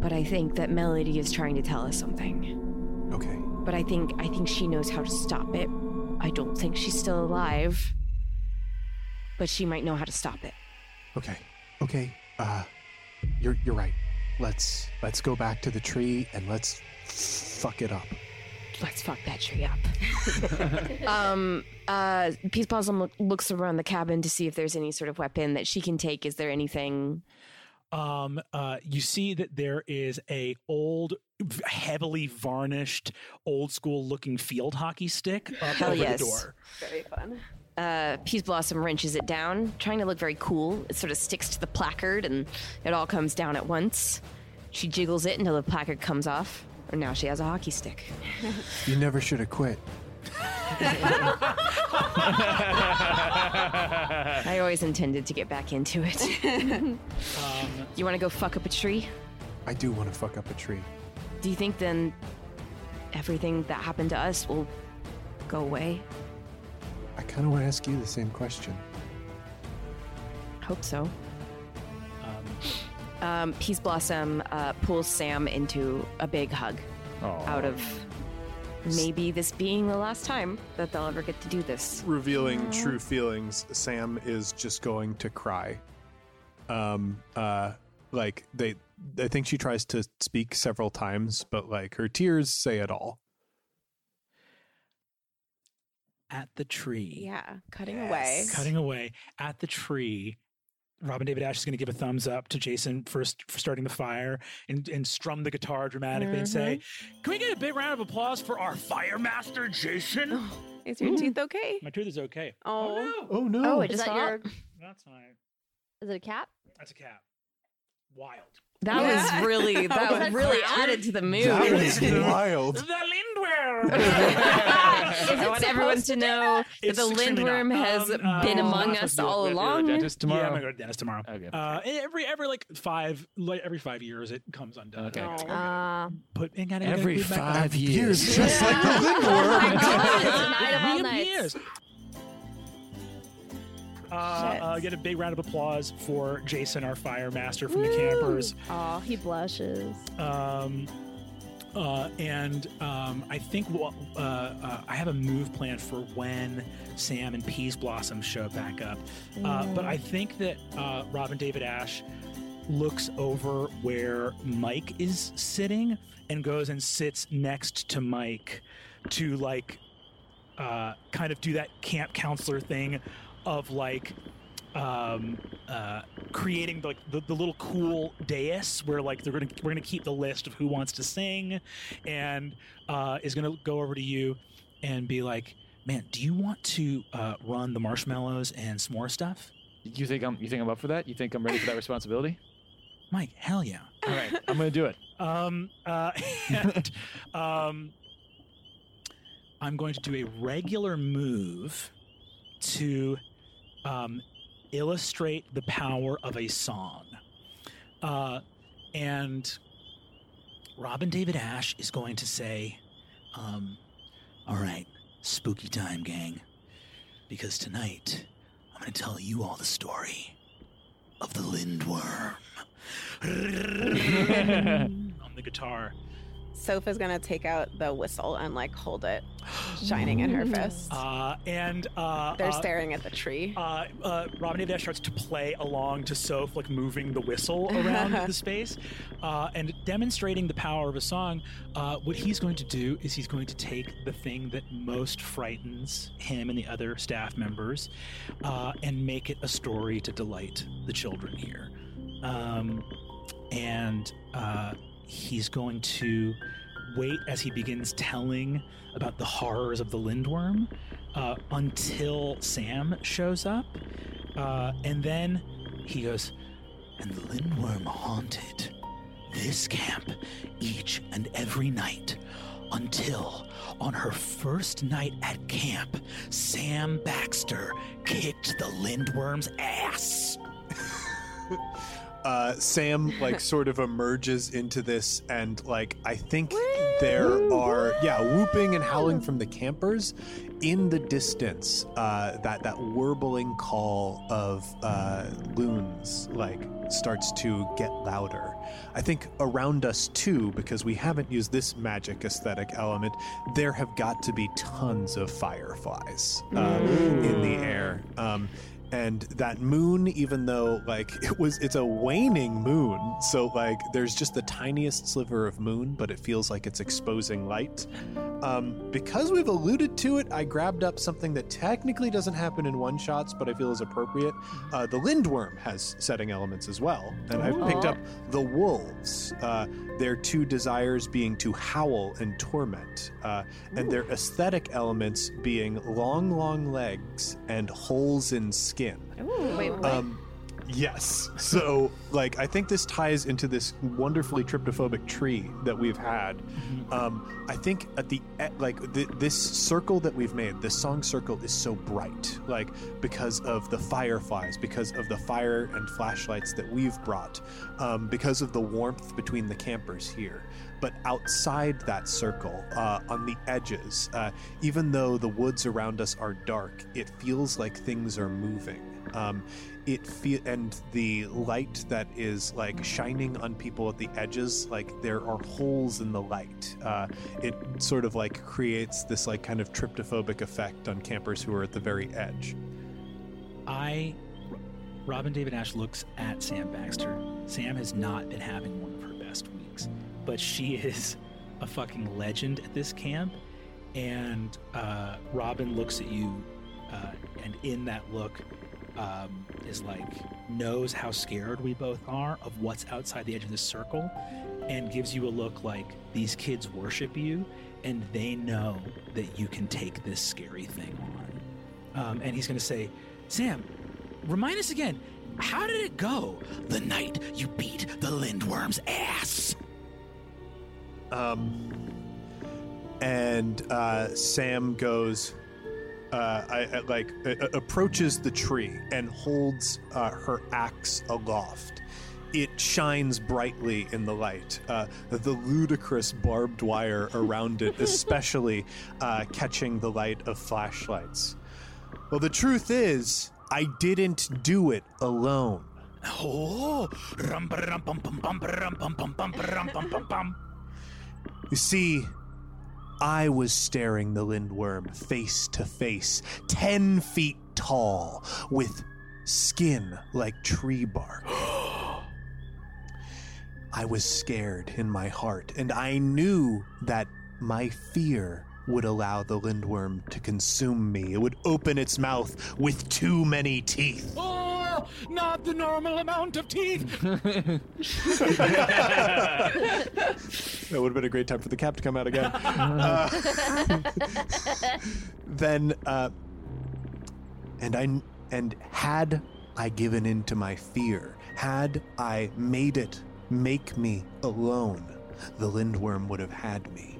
But I think that Melody is trying to tell us something. Okay. But I think I think she knows how to stop it. I don't think she's still alive. But she might know how to stop it. Okay. Okay. Uh you're you're right. Let's let's go back to the tree and let's fuck it up. Let's fuck that tree up. um, uh, Peace Blossom look, looks around the cabin to see if there's any sort of weapon that she can take. Is there anything? Um, uh, you see that there is a old, heavily varnished, old school looking field hockey stick up Hell over yes. the door. Very fun. Uh, Peace Blossom wrenches it down, trying to look very cool. It sort of sticks to the placard, and it all comes down at once. She jiggles it until the placard comes off, and now she has a hockey stick. You never should have quit. I always intended to get back into it. Um, you want to go fuck up a tree? I do want to fuck up a tree. Do you think then everything that happened to us will go away? I kind of want to ask you the same question. Hope so. um, Um, Peace Blossom uh, pulls Sam into a big hug out of maybe this being the last time that they'll ever get to do this. Revealing true feelings, Sam is just going to cry. Um, uh, like they, I think she tries to speak several times, but like her tears say it all. At the tree. Yeah, cutting away. Cutting away at the tree. Robin David Ash is going to give a thumbs up to Jason for, for starting the fire and, and strum the guitar dramatically and say, mm-hmm. Can we get a big round of applause for our fire master, Jason? Oh, is your tooth okay? My tooth is okay. Oh. oh no. Oh no! Oh, it Is just that your That's fine. Is it a cat? That's a cat. Wild. That Yeah. was really that Was was really clown? added to the mood. that was wild. The lindworm. I want everyone to know that It's the extremely not. lindworm has Um, uh, been oh, among Let's us do it. all We have to the along. dentist tomorrow. Yeah, I'm gonna go to the dentist tomorrow. Okay. Uh, every every like five like every five years it comes undone. Okay. I gotta Uh, Put and gotta Every gotta get back- five years. just like the oh my god, it's night of all nights. Uh, uh, get a big round of applause for Jason, our fire master from the campers. Oh, he blushes. Um, uh, and um, I think what, uh, uh, I have a move plan for when Sam and Peas Blossom show back up. Uh, but I think that uh, Robin David Ash looks over where Mike is sitting and goes and sits next to Mike to like uh, kind of do that camp counselor thing of like um, uh, creating like the, the little cool dais where like they're gonna we're gonna keep the list of who wants to sing and uh, is gonna go over to you and be like man do you want to uh, run the marshmallows and s'more stuff You think I'm? You think I'm up for that? You think I'm ready for that responsibility? mike hell yeah All right, I'm gonna do it. um, uh, and um, i'm going to do a regular move to um, illustrate the power of a song. Uh, and robin david ash is going to say um, all right spooky time gang because tonight i'm going to tell you all the story of the lindworm. On the guitar Soph is gonna take out the whistle and like hold it, shining in her fist. Uh, and uh, They're uh, staring at the tree. uh, uh, Robin David starts to play along to Soph, like moving the whistle around the space uh, and demonstrating the power of a song. Uh, what he's going to do is he's going to take the thing that most frightens him and the other staff members uh, and make it a story to delight the children here. Um, and uh, he's going to wait as he begins telling about the horrors of the lindworm uh, until Sam shows up. Uh, and then he goes, and the lindworm haunted this camp each and every night until on her first night at camp, Sam Baxter kicked the lindworm's ass. uh, Sam like sort of emerges into this, and like I think there are yeah whooping and howling from the campers in the distance. Uh, that that warbling call of uh, loons like starts to get louder. I think around us too, because we haven't used this magic aesthetic element. There have got to be tons of fireflies uh, in the air. Um, and that moon even though like it was it's a waning moon so like there's just the tiniest sliver of moon but it feels like it's exposing light. Um, because we've alluded to it i grabbed up something that technically doesn't happen in one shots but i feel is appropriate. Uh, the lindworm has setting elements as well and i've picked up the wolves. Uh, their two desires being to howl and torment uh, and their aesthetic elements being long long legs and holes in skin Wait, what? um, yes. So, like, I think this ties into this wonderfully tryptophobic tree that we've had. Um, I think at the like th- this circle that we've made, this song circle is so bright, like because of the fireflies, because of the fire and flashlights that we've brought, um, because of the warmth between the campers here. But outside that circle, uh, on the edges, uh, even though the woods around us are dark, it feels like things are moving. Um, it feel and the light that is like shining on people at the edges, like there are holes in the light. Uh, it sort of like creates this like kind of tryptophobic effect on campers who are at the very edge. I, Robin David Ash looks at Sam Baxter. Sam has not been having one but she is a fucking legend at this camp. And uh, Robin looks at you, uh, and in that look, um, is like knows how scared we both are of what's outside the edge of this circle, and gives you a look like these kids worship you, and they know that you can take this scary thing on. Um, and he's going to say, Sam, remind us again, how did it go the night you beat the lindworm's ass? Um, and uh, Sam goes, uh, I, I like approaches the tree and holds uh, her axe aloft. It shines brightly in the light. Uh, the ludicrous barbed wire around it, especially uh, catching the light of flashlights. Well, the truth is, I didn't do it alone. Oh, rum bum bum bum bum bum bum ba rum bum bum bum. You see, I was staring the lindworm face to face, ten feet tall, with skin like tree bark. I was scared in my heart, and I knew that my fear would allow the lindworm to consume me. It would open its mouth with too many teeth. Oh, not the normal amount of teeth. That would have been a great time for the cap to come out again. Uh, then, uh, and I, and had I given in to my fear, had I made it make me alone, the lindworm would have had me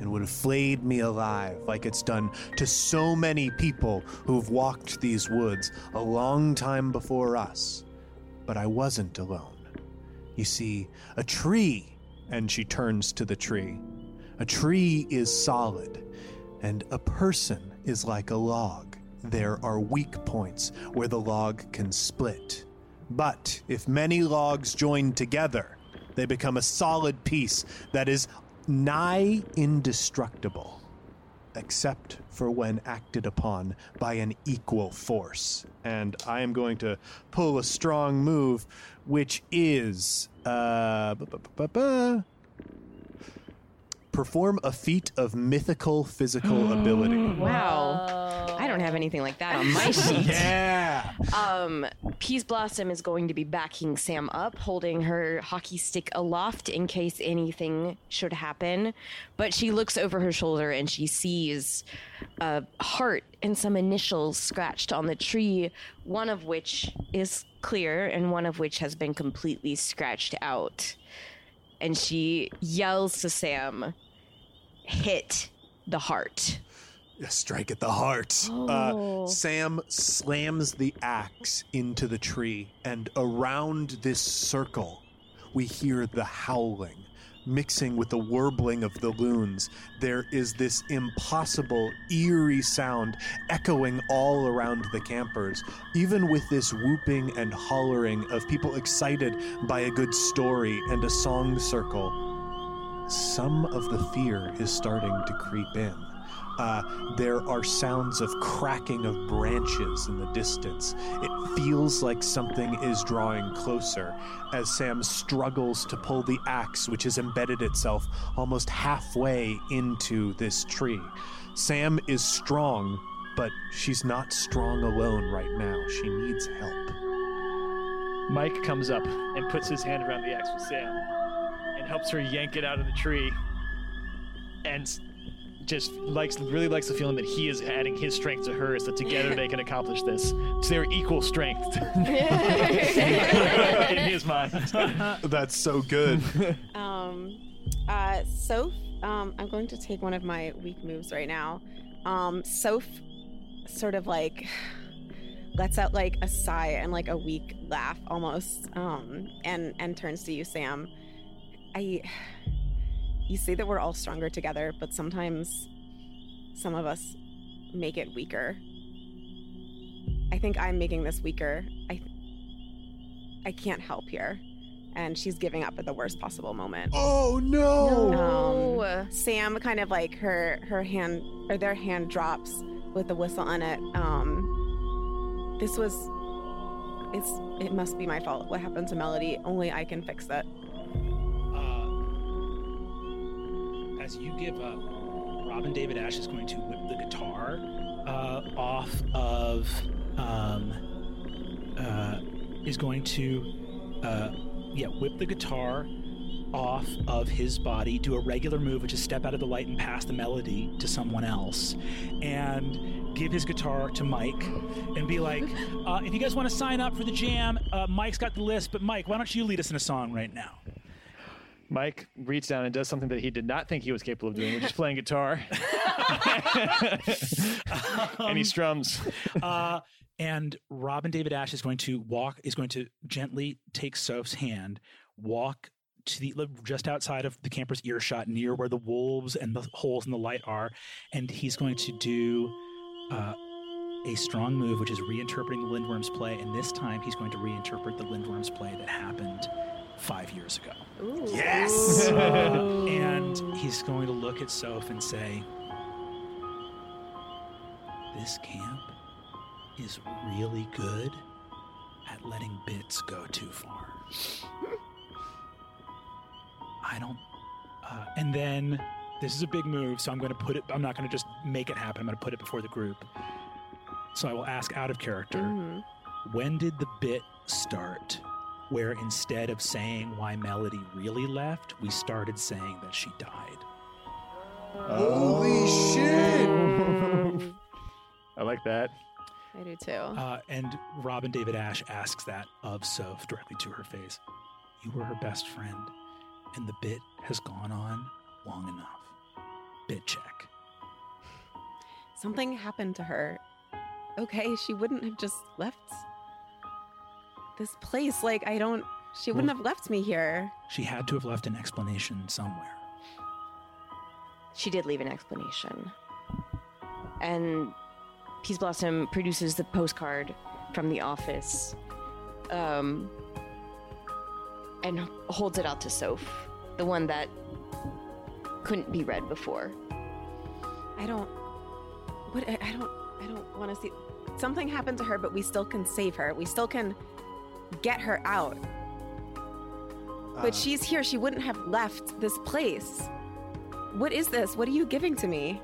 and would have flayed me alive like it's done to so many people who've walked these woods a long time before us. But I wasn't alone. You see, a tree, and she turns to the tree. A tree is solid, and a person is like a log. There are weak points where the log can split. But if many logs join together, they become a solid piece that is nigh indestructible, except for when acted upon by an equal force. And I am going to pull a strong move, which is uh, perform a feat of mythical physical ability. Wow. I don't have anything like that on my sheet. Yeah. Um, Peas Blossom is going to be backing Sam up, holding her hockey stick aloft in case anything should happen. But she looks over her shoulder and she sees a heart and some initials scratched on the tree, one of which is clear and one of which has been completely scratched out. And she yells to Sam, hit the heart. Strike at the heart. Uh, Sam slams the axe into the tree, and around this circle, we hear the howling. Mixing with the warbling of the loons, there is this impossible, eerie sound echoing all around the campers, even with this whooping and hollering of people excited by a good story and a song circle. Some of the fear is starting to creep in. Uh, there are sounds of cracking of branches in the distance. It feels like something is drawing closer as Sam struggles to pull the axe, which has embedded itself almost halfway into this tree. Sam is strong, but she's not strong alone right now. She needs help. Mike comes up and puts his hand around the axe with Sam and helps her yank it out of the tree. And just likes really likes the feeling that he is adding his strength to hers, that together they can accomplish this. So they're equal strength in his mind. That's so good. Um, uh, Soph, um, I'm going to take one of my weak moves right now. Um, Soph sort of like lets out like a sigh and like a weak laugh almost, um, and and turns to you, Sam. I, you say that we're all stronger together, but sometimes some of us make it weaker. I think I'm making this weaker. I, I can't help here and she's giving up at the worst possible moment. oh no! No. Sam kind of like her her hand or their hand drops with the whistle on it. Um this was it's it must be my fault. What happened to Melody? Only I can fix it. As you give up, Robin David Ash is going to whip the guitar uh, off of. Um, uh, is going to, uh, yeah, whip the guitar off of his body, do a regular move, which is step out of the light and pass the melody to someone else, and give his guitar to Mike and be like, uh, if you guys want to sign up for the jam, uh, Mike's got the list, but Mike, why don't you lead us in a song right now? Mike reaches down and does something that he did not think he was capable of doing, which is playing guitar. and he strums. uh, and Robin David Ash is going to walk, is going to gently take Soph's hand, walk to the just outside of the camper's earshot, near where the wolves and the holes in the light are, and he's going to do uh, a strong move, which is reinterpreting the Lindworm's play, and this time he's going to reinterpret the Lindworm's play that happened five years ago. Yes! Uh, and he's going to look at Soph and say, This camp is really good at letting bits go too far. I don't. Uh, and then this is a big move, so I'm going to put it, I'm not going to just make it happen. I'm going to put it before the group. So I will ask out of character Mhm. when did the bit start where instead of saying why Melody really left, we started saying that she died? Holy shit! I like that. I do too. Uh, and Robin David Ash asks that of Soph directly to her face. You were her best friend, and the bit has gone on long enough. Bit check. Something happened to her. Okay, she wouldn't have just left this place. Like I don't she wouldn't Well- have left me here. She had to have left an explanation somewhere. She did leave an explanation. And Peace Blossom produces the postcard from the office um, and holds it out to Soph, the one that couldn't be read before. I don't. What I, I don't. I don't want to see. Something happened to her, but we still can save her. We still can get her out. Uh, But she's here. She wouldn't have left this place. What is this? What are you giving to me?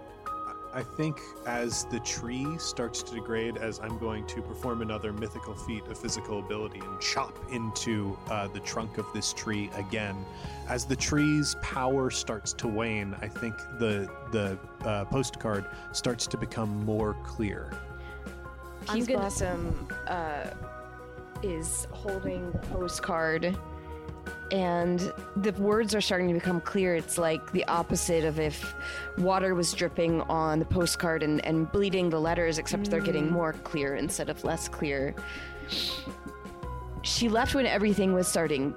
I think as the tree starts to degrade, as I'm going to perform another mythical feat of physical ability and chop into uh, the trunk of this tree again, as the tree's power starts to wane, I think the the uh, postcard starts to become more clear. I'm gonna- Blossom uh, is holding the postcard, and the words are starting to become clear. It's like the opposite of if water was dripping on the postcard and, and bleeding the letters, except they're getting mm. more clear instead of less clear. She left when everything was starting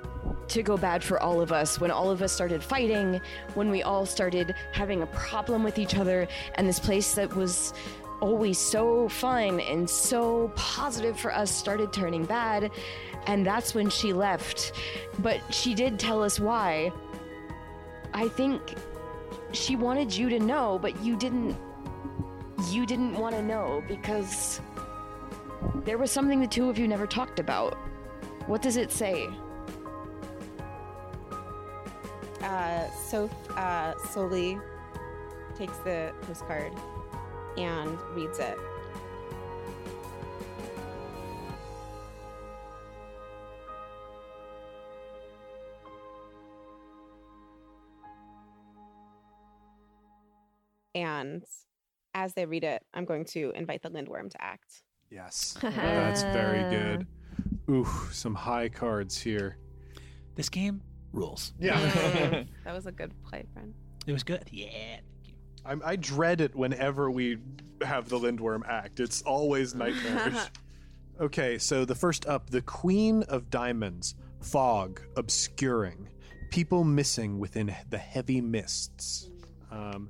to go bad for all of us, when all of us started fighting, when we all started having a problem with each other, and this place that was always so fun and so positive for us started turning bad. And that's when she left. But she did tell us why. I think she wanted you to know, but you didn't. You didn't want to know because there was something the two of you never talked about. What does it say? Uh, Soph uh, slowly takes the postcard and reads it. And as they read it, I'm going to invite the Lindworm to act. Yes, that's very good. Ooh, some high cards here. This game rules. Yeah. that was a good play, friend. It was good. Yeah. I'm, I dread it whenever we have the Lindworm act. It's always nightmarish. okay, so the first up, the Queen of Diamonds, fog obscuring, people missing within the heavy mists. Um,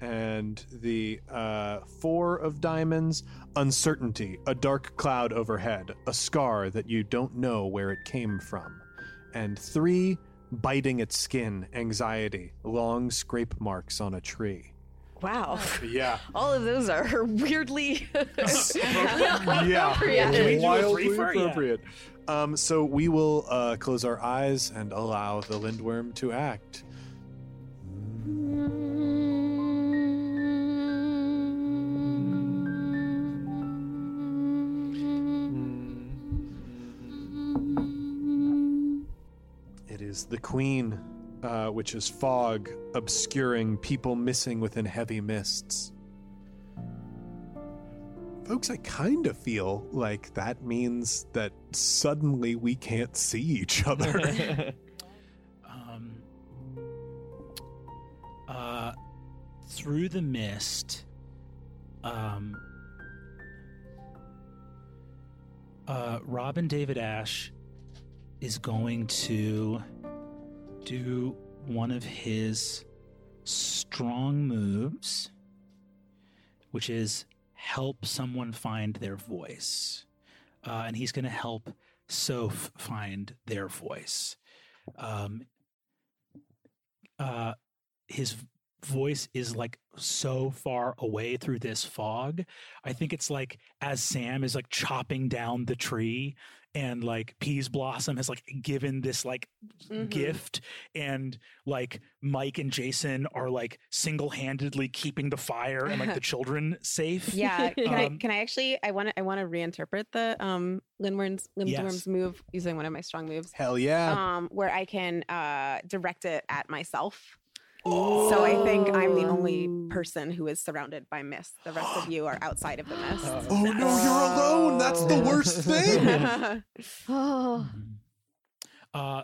and the uh, Four of Diamonds, uncertainty, a dark cloud overhead, a scar that you don't know where it came from. And three, biting at skin, anxiety, long scrape marks on a tree. Wow. Yeah. All of those are weirdly. yeah. Can we do a Wildly briefer? Yeah. appropriate. Um, so we will uh, close our eyes and allow the Lindworm to act. It is the Queen, uh, which is fog obscuring, people missing within heavy mists. Folks, I kind of feel like that means that suddenly we can't see each other. Um, uh, through the mist, um, uh, Robin David Ash is going to do one of his strong moves, which is help someone find their voice. Uh, and he's going to help Soph find their voice. Um, uh, his voice is like so far away through this fog. I think it's like as Sam is like chopping down the tree and like Peas Blossom has like given this like Mhm. gift and like Mike and Jason are like single-handedly keeping the fire and like the children safe. Yeah, can I Um, can I actually I want to I want to reinterpret the um Lindworm's Lindworm's Yes. move using one of my strong moves. Hell yeah. Um where I can uh direct it at myself. So I think I'm the only person who is surrounded by mist. The rest of you are outside of the mist. oh no, you're alone. That's the worst thing. Oh, uh,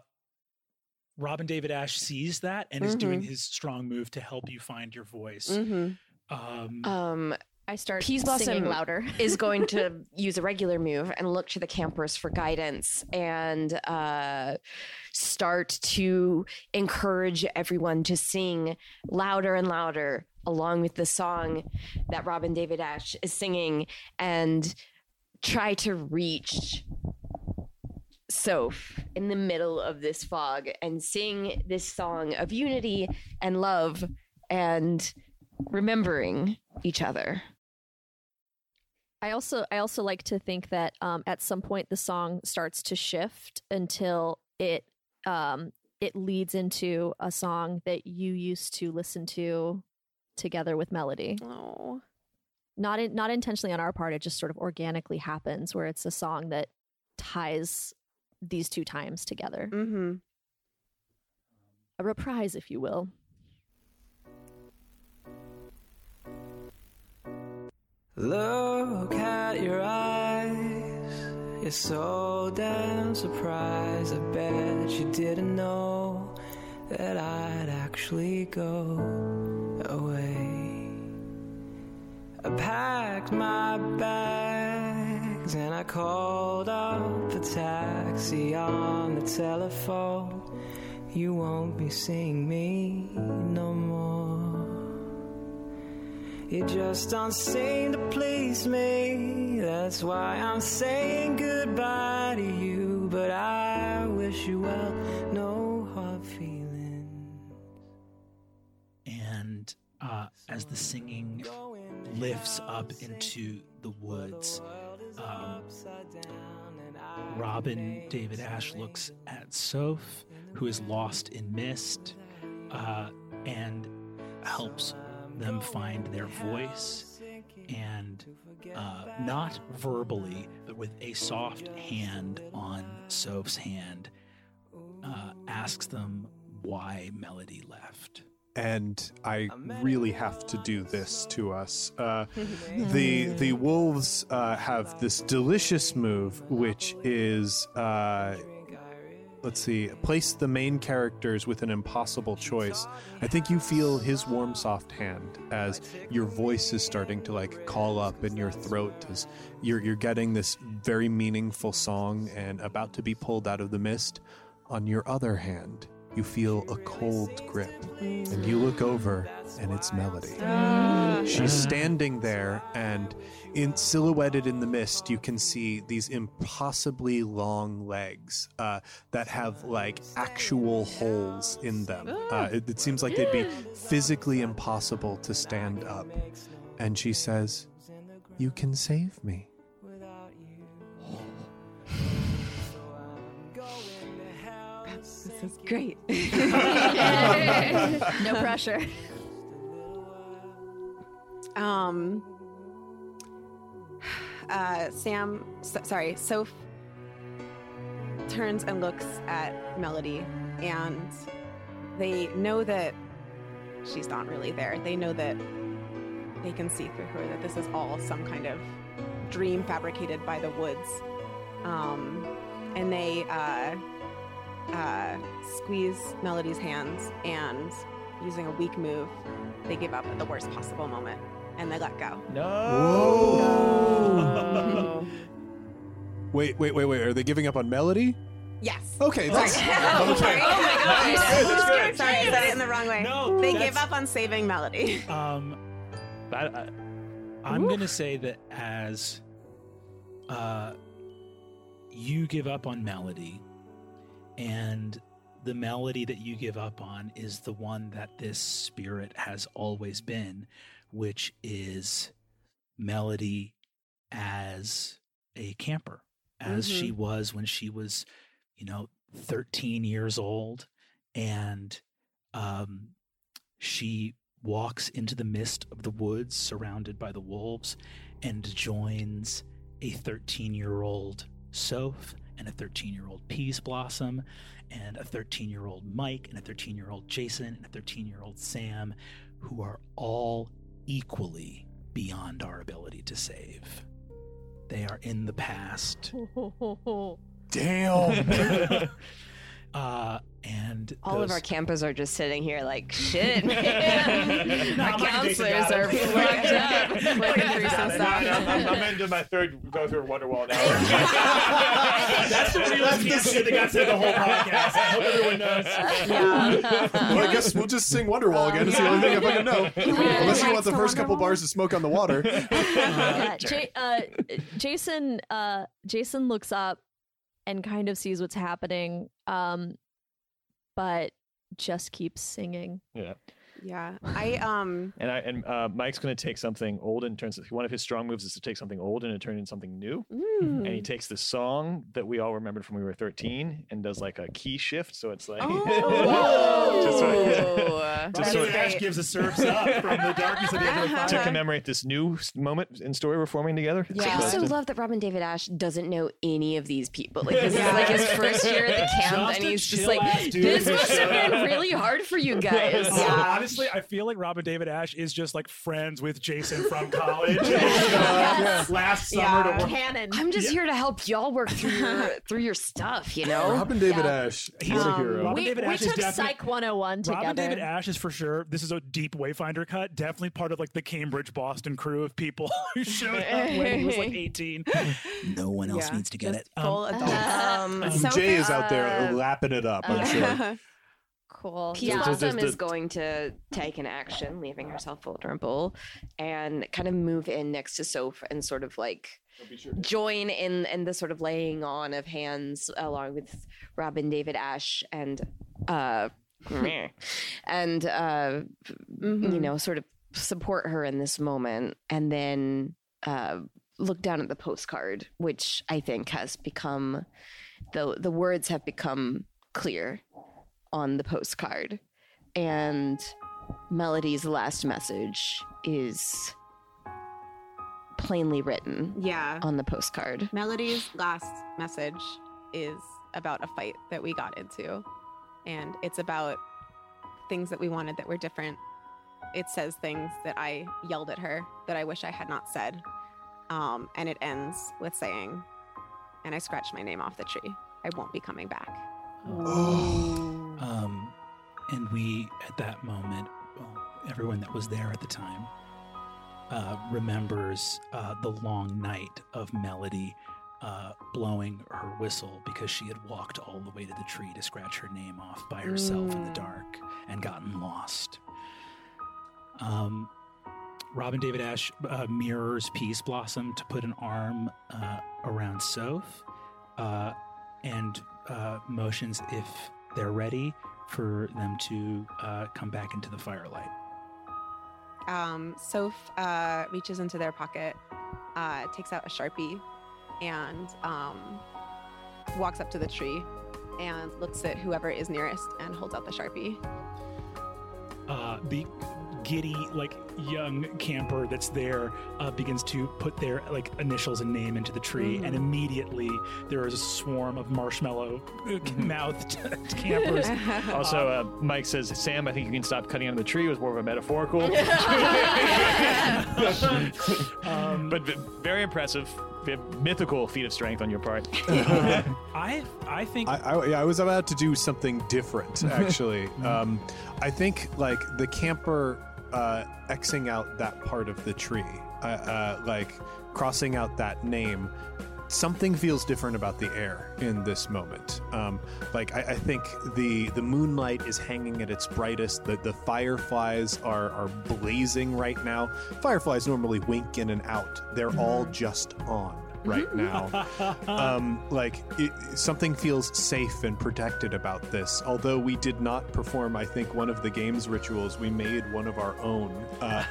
Robin David Ash sees that and is doing his strong move to help you find your voice. hmm Um, um, I start Peas singing Blossom louder. is going to use a regular move and look to the campers for guidance and uh, start to encourage everyone to sing louder and louder along with the song that Robin David Ash is singing and try to reach Soph in the middle of this fog and sing this song of unity and love and remembering each other. I also I also like to think that um, at some point the song starts to shift until it um, it leads into a song that you used to listen to together with melody. Oh. Not in, not intentionally on our part. It just sort of organically happens where it's a song that ties these two times together. Mm-hmm. A reprise, if you will. Look at your eyes. You're so damn surprised. I bet you didn't know that I'd actually go away. I packed my bags and I called up a taxi on the telephone. You won't be seeing me no more. You just don't seem to please me. That's why I'm saying goodbye to you. But I wish you well. No hard feelings. And uh, as the singing lifts up into the woods, um, Robin David Ash looks at Soph, who is lost in mist, uh, and helps them find their voice. And uh, not verbally, but with a soft hand on Soph's hand, uh, asks them why Melody left. and I really have to do this to us. Uh, the the wolves uh, have this delicious move, which is uh, let's see, place the main characters with an impossible choice. I think you feel his warm, soft hand as your voice is starting to like call up in your throat as you're you're getting this very meaningful song and about to be pulled out of the mist. On your other hand, you feel a cold grip, and you look over, and it's Melody. She's standing there, and in silhouetted in the mist, you can see these impossibly long legs uh, that have like actual holes in them. Uh, it, it seems like they'd be physically impossible to stand up. And she says, "You can save me." This is great. no pressure. Um, uh, Sam, so, sorry, Soph turns and looks at Melody, and they know that she's not really there. They know that they can see through her, that this is all some kind of dream fabricated by the woods. Um, and they uh, uh, squeeze Melody's hands, and using a weak move, they give up at the worst possible moment and they let go. No. Wait, wait, wait, wait. Are they giving up on Melody? Yes. Okay, that's Oh, sorry. Oh my gosh. That's good. Sorry, I said it in the wrong way. No, they that's- give up on saving Melody. Um, I, I, I'm gonna say that as uh, you give up on melody, and the melody that you give up on is the one that this spirit has always been, which is melody as a camper, as she was when she was, you know, 13 years old, and um, she walks into the mist of the woods surrounded by the wolves and joins a 13 year old Soph and a 13 year old Peas Blossom and a 13 year old Mike and a 13 year old Jason and a 13 year old Sam, who are all equally beyond our ability to save. They are in the past. damn. Uh, and All of our campers are just sitting here like, shit, man. No, our Mike and Jason counselors are it. fucked up. Working through some stuff. I'm into my third go through Wonderwall now. That's the real shit that got said the whole podcast. I hope everyone knows. well, I guess we'll just sing Wonderwall again. It's the only thing I fucking know. Unless you want the first couple bars of smoke on the water. yeah, J- uh, Jason. Uh, Jason looks up and kind of sees what's happening, um, but just keeps singing. yeah. Yeah. I um And I and uh, Mike's going to take something old and turns. One of his strong moves is to take something old and turn it into something new. And he takes the song that we all remembered from when we were 13 and does like a key shift. So it's like Just sort of- Whoa. just sort of- gives a surfs up from the darkness of the end of the to Uh-huh. commemorate this new moment in story we're forming together. I also love that Robin David Ash doesn't know any of these people. Like this is like his first year at the camp, Just and he's just like, "This must have been really hard for you guys." Oh, honestly, I feel like Robin David Ash is just like friends with Jason from college. And he showed up Last summer Yeah. to work. Canon. I'm just here to help y'all work through your through your stuff, you know. Robin David Ash. He's what a Um, hero. Robin we David we Ash is took definitely- Psych 101 together. Robin David Ash is for sure. This is a deep Wayfinder cut. Definitely part of like the Cambridge Boston crew of people who showed up when he was like 18. No one else Yeah, needs to get just it. Um, full adults. Um, So Jay is out uh, there lapping it up, I'm sure. Cool. Peace Yeah. Just- Blossom just is going to take an action, leaving herself vulnerable, and kind of move in next to Soph and sort of like join in in the sort of laying on of hands along with Robin David Ash and uh and uh you know sort of support her in this moment and then uh look down at the postcard which I think has become the the words have become clear on the postcard. And Melody's last message is plainly written Yeah. on the postcard. Melody's last message is about a fight that we got into, and it's about things that we wanted that were different. It says things that I yelled at her that I wish I had not said. Um, and it ends with saying, and I scratched my name off the tree. I won't be coming back. Um, and we, at that moment, well, everyone that was there at the time, uh, remembers uh, the long night of Melody uh, blowing her whistle because she had walked all the way to the tree to scratch her name off by herself in the Mm. dark and gotten lost. Um, Robin David Ash uh, mirrors Peace Blossom to put an arm uh, around Soph uh, and uh, motions if they're ready for them to uh, come back into the firelight. Um, Soph uh, reaches into their pocket, uh, takes out a sharpie, and um, walks up to the tree and looks at whoever is nearest and holds out the sharpie. Uh, the giddy, like young camper that's there uh, begins to put their like initials and name into the tree, and immediately there is a swarm of marshmallow mouthed campers. Also, uh, Mike says, Sam, I think you can stop cutting on the tree. It was more of a metaphorical. Um, but v- very impressive. Mythical feat of strength on your part. I I think I, I, yeah, I was about to do something different, actually. um, I think, like, the camper uh, Xing out that part of the tree, uh, uh, like, crossing out that name, something feels different about the air in this moment. Um, like, I, I think the the moonlight is hanging at its brightest. The, the fireflies are, are blazing right now. Fireflies normally wink in and out, they're all just on right now um, like it, something feels safe and protected about this. Although we did not perform, I think one of the game's rituals, we made one of our own uh,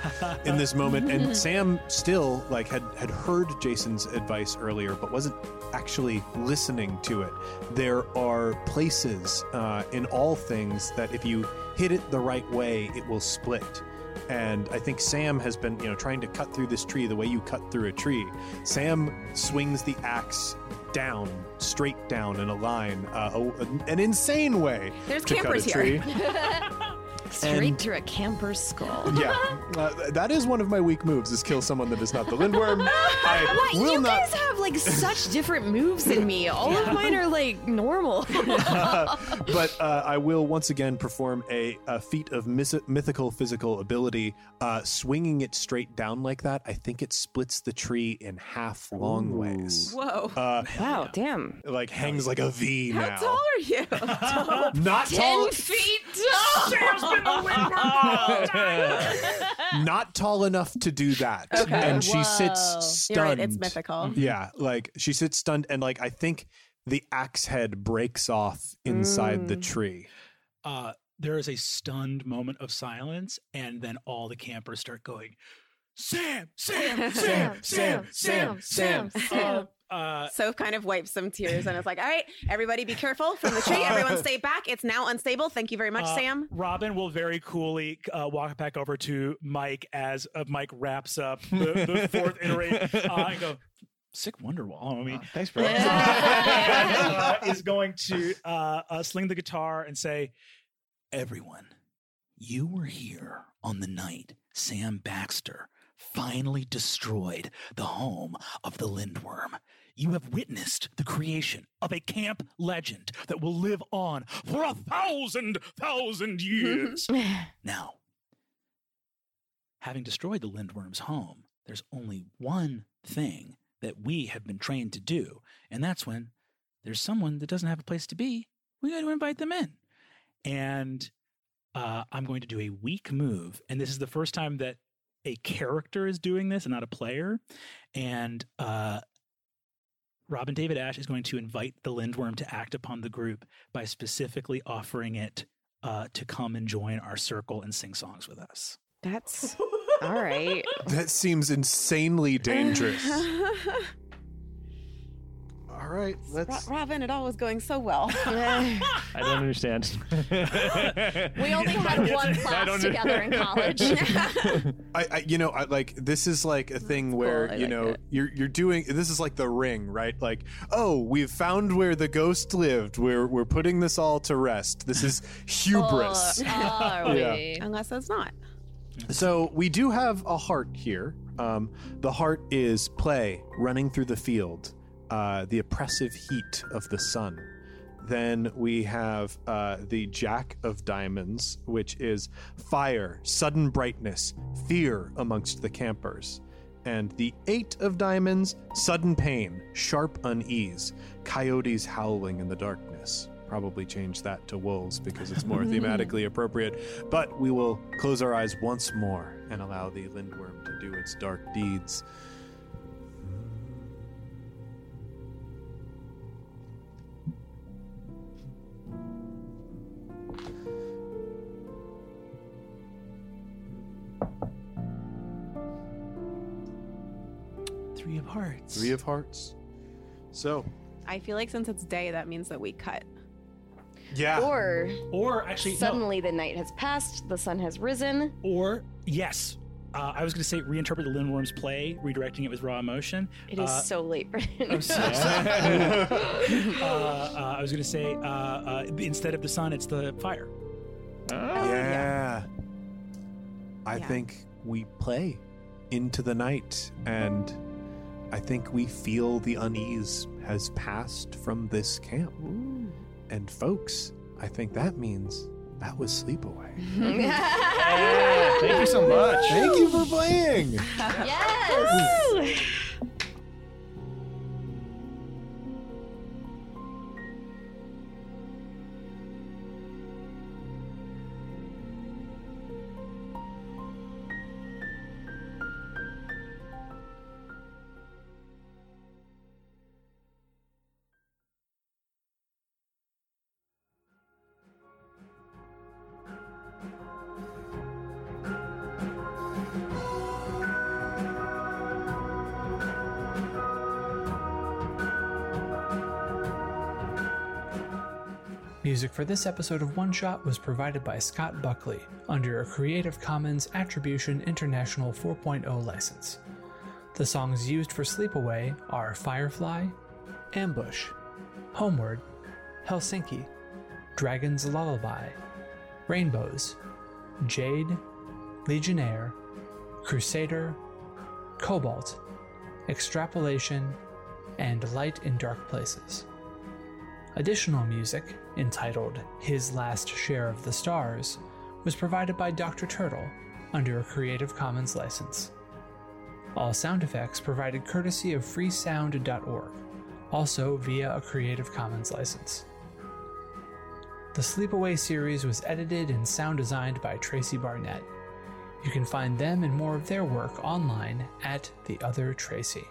in this moment. And Sam still like had had heard Jason's advice earlier, but wasn't actually listening to it. There are places uh, in all things that if you hit it the right way, it will split. And I think Sam has been, you know, trying to cut through this tree the way you cut through a tree. Sam swings the axe down, straight down in a line, uh, a- an insane way There's to campers cut a here. tree. Straight And- through a camper's skull. yeah, uh, that is one of my weak moves: is kill someone that is not the lindworm. I What? will You not. guys have like such different moves than me. All of mine are like normal. but uh, I will once again perform a, a feat of mis- mythical physical ability, uh, swinging it straight down like that. I think it splits the tree in half long ways. Whoa. Uh, wow, damn. It like hangs like a V How now. tall are you? Not tall. feet tall. Not tall enough to do that. Okay. And she Whoa. sits stunned. right. It's mythical. Yeah, like she sits stunned, and like I think the axe head breaks off inside the Mm. tree. uh, there is a stunned moment of silence, and then all the campers start going, Sam, Sam, Sam, Sam, Sam, Sam. Sam. Uh, uh, Soph kind of wipes some tears and is like, all right, everybody be careful from the tree. Everyone stay back. It's now unstable. Thank you very much, Uh, Sam. Robin will very coolly uh, walk back over to Mike as uh, Mike wraps up the, the fourth iteration uh, and go, Sick Wonderwall. I mean, Thanks, bro. uh, is going to uh, uh, sling the guitar and say, Everyone, you were here on the night Sam Baxter finally destroyed the home of the Lindworm. You have witnessed the creation of a camp legend that will live on for a thousand, thousand years. now, having destroyed the Lindworm's home, there's only one thing that we have been trained to do, and that's when there's someone that doesn't have a place to be, we got to invite them in. And uh, I'm going to do a weak move, and this is the first time that a character is doing this and not a player. And uh, Robin David Ash is going to invite the Lindworm to act upon the group by specifically offering it uh, to come and join our circle and sing songs with us. That's all right. That seems insanely dangerous. All right, let's. Robin, it all was going so well. I don't understand. We only had one class together in college. I, I you know, I like this is like a thing where I you like know it. you're you're doing this is like the ring, right? Like, oh, we've found where the ghost lived. We're we're putting this all to rest. This is hubris. Oh, are Yeah. we? Unless it's not. So we do have a heart here. Um, the heart is play running through the field, uh, the oppressive heat of the sun. Then we have uh, the Jack of Diamonds, which is fire, sudden brightness, fear amongst the campers. And the Eight of Diamonds, sudden pain, sharp unease, coyotes howling in the darkness. Probably change that to wolves because it's more thematically appropriate. But we will close our eyes once more and allow the lindworm to do its dark deeds. Three of Hearts. Three of hearts. So, I feel like since it's day, that means that we cut. yeah. Or Or actually, no. suddenly the night has passed, the sun has risen. Or yes, uh, I was going to say reinterpret the Lindworm's play, redirecting it with raw emotion. It is Uh, so late for him. I'm so sorry. uh, uh, I was going to say uh, uh, instead of the sun, it's the fire. yeah. I Yeah. think we play into the night, and I think we feel the unease has passed from this camp. And folks, I think that means that was Sleepaway. Yeah, thank you so much. Thank you for playing. Yes. Music for this episode of One Shot was provided by Scott Buckley under a Creative Commons Attribution International 4.0 license. The songs used for Sleepaway are Firefly, Ambush, Homeward, Helsinki, Dragon's Lullaby, Rainbows, Jade, Legionnaire, Crusader, Cobalt, Extrapolation, and Light in Dark Places. Additional music, entitled His Last Share of the Stars, was provided by Dr. Turtle under a Creative Commons license. All sound effects provided courtesy of freesound.org, also via a Creative Commons license. The Sleepaway series was edited and sound designed by Tracy Barnett. You can find them and more of their work online at The Other Tracy.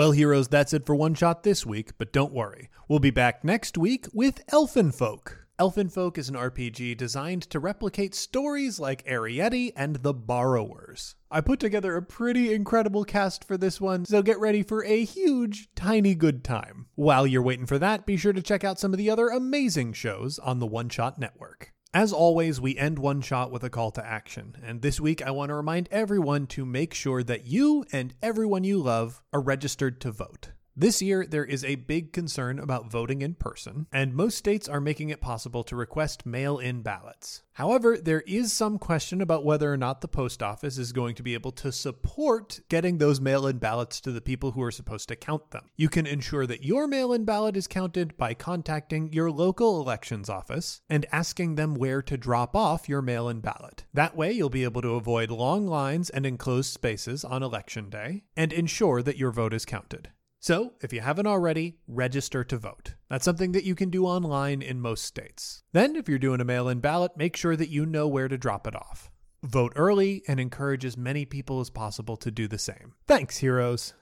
Well, heroes, that's it for One Shot this week, but don't worry. We'll be back next week with Elfin Folk. Elfin Folk is an RPG designed to replicate stories like Arrietty and The Borrowers. I put together a pretty incredible cast for this one, so get ready for a huge, tiny good time. While you're waiting for that, be sure to check out some of the other amazing shows on the One Shot Network. As always, we end one shot with a call to action, and this week I want to remind everyone to make sure that you and everyone you love are registered to vote. This year, there is a big concern about voting in person, and most states are making it possible to request mail in ballots. However, there is some question about whether or not the post office is going to be able to support getting those mail in ballots to the people who are supposed to count them. You can ensure that your mail in ballot is counted by contacting your local elections office and asking them where to drop off your mail in ballot. That way, you'll be able to avoid long lines and enclosed spaces on election day and ensure that your vote is counted. So, if you haven't already, register to vote. That's something that you can do online in most states. Then, if you're doing a mail in ballot, make sure that you know where to drop it off. Vote early and encourage as many people as possible to do the same. Thanks, heroes.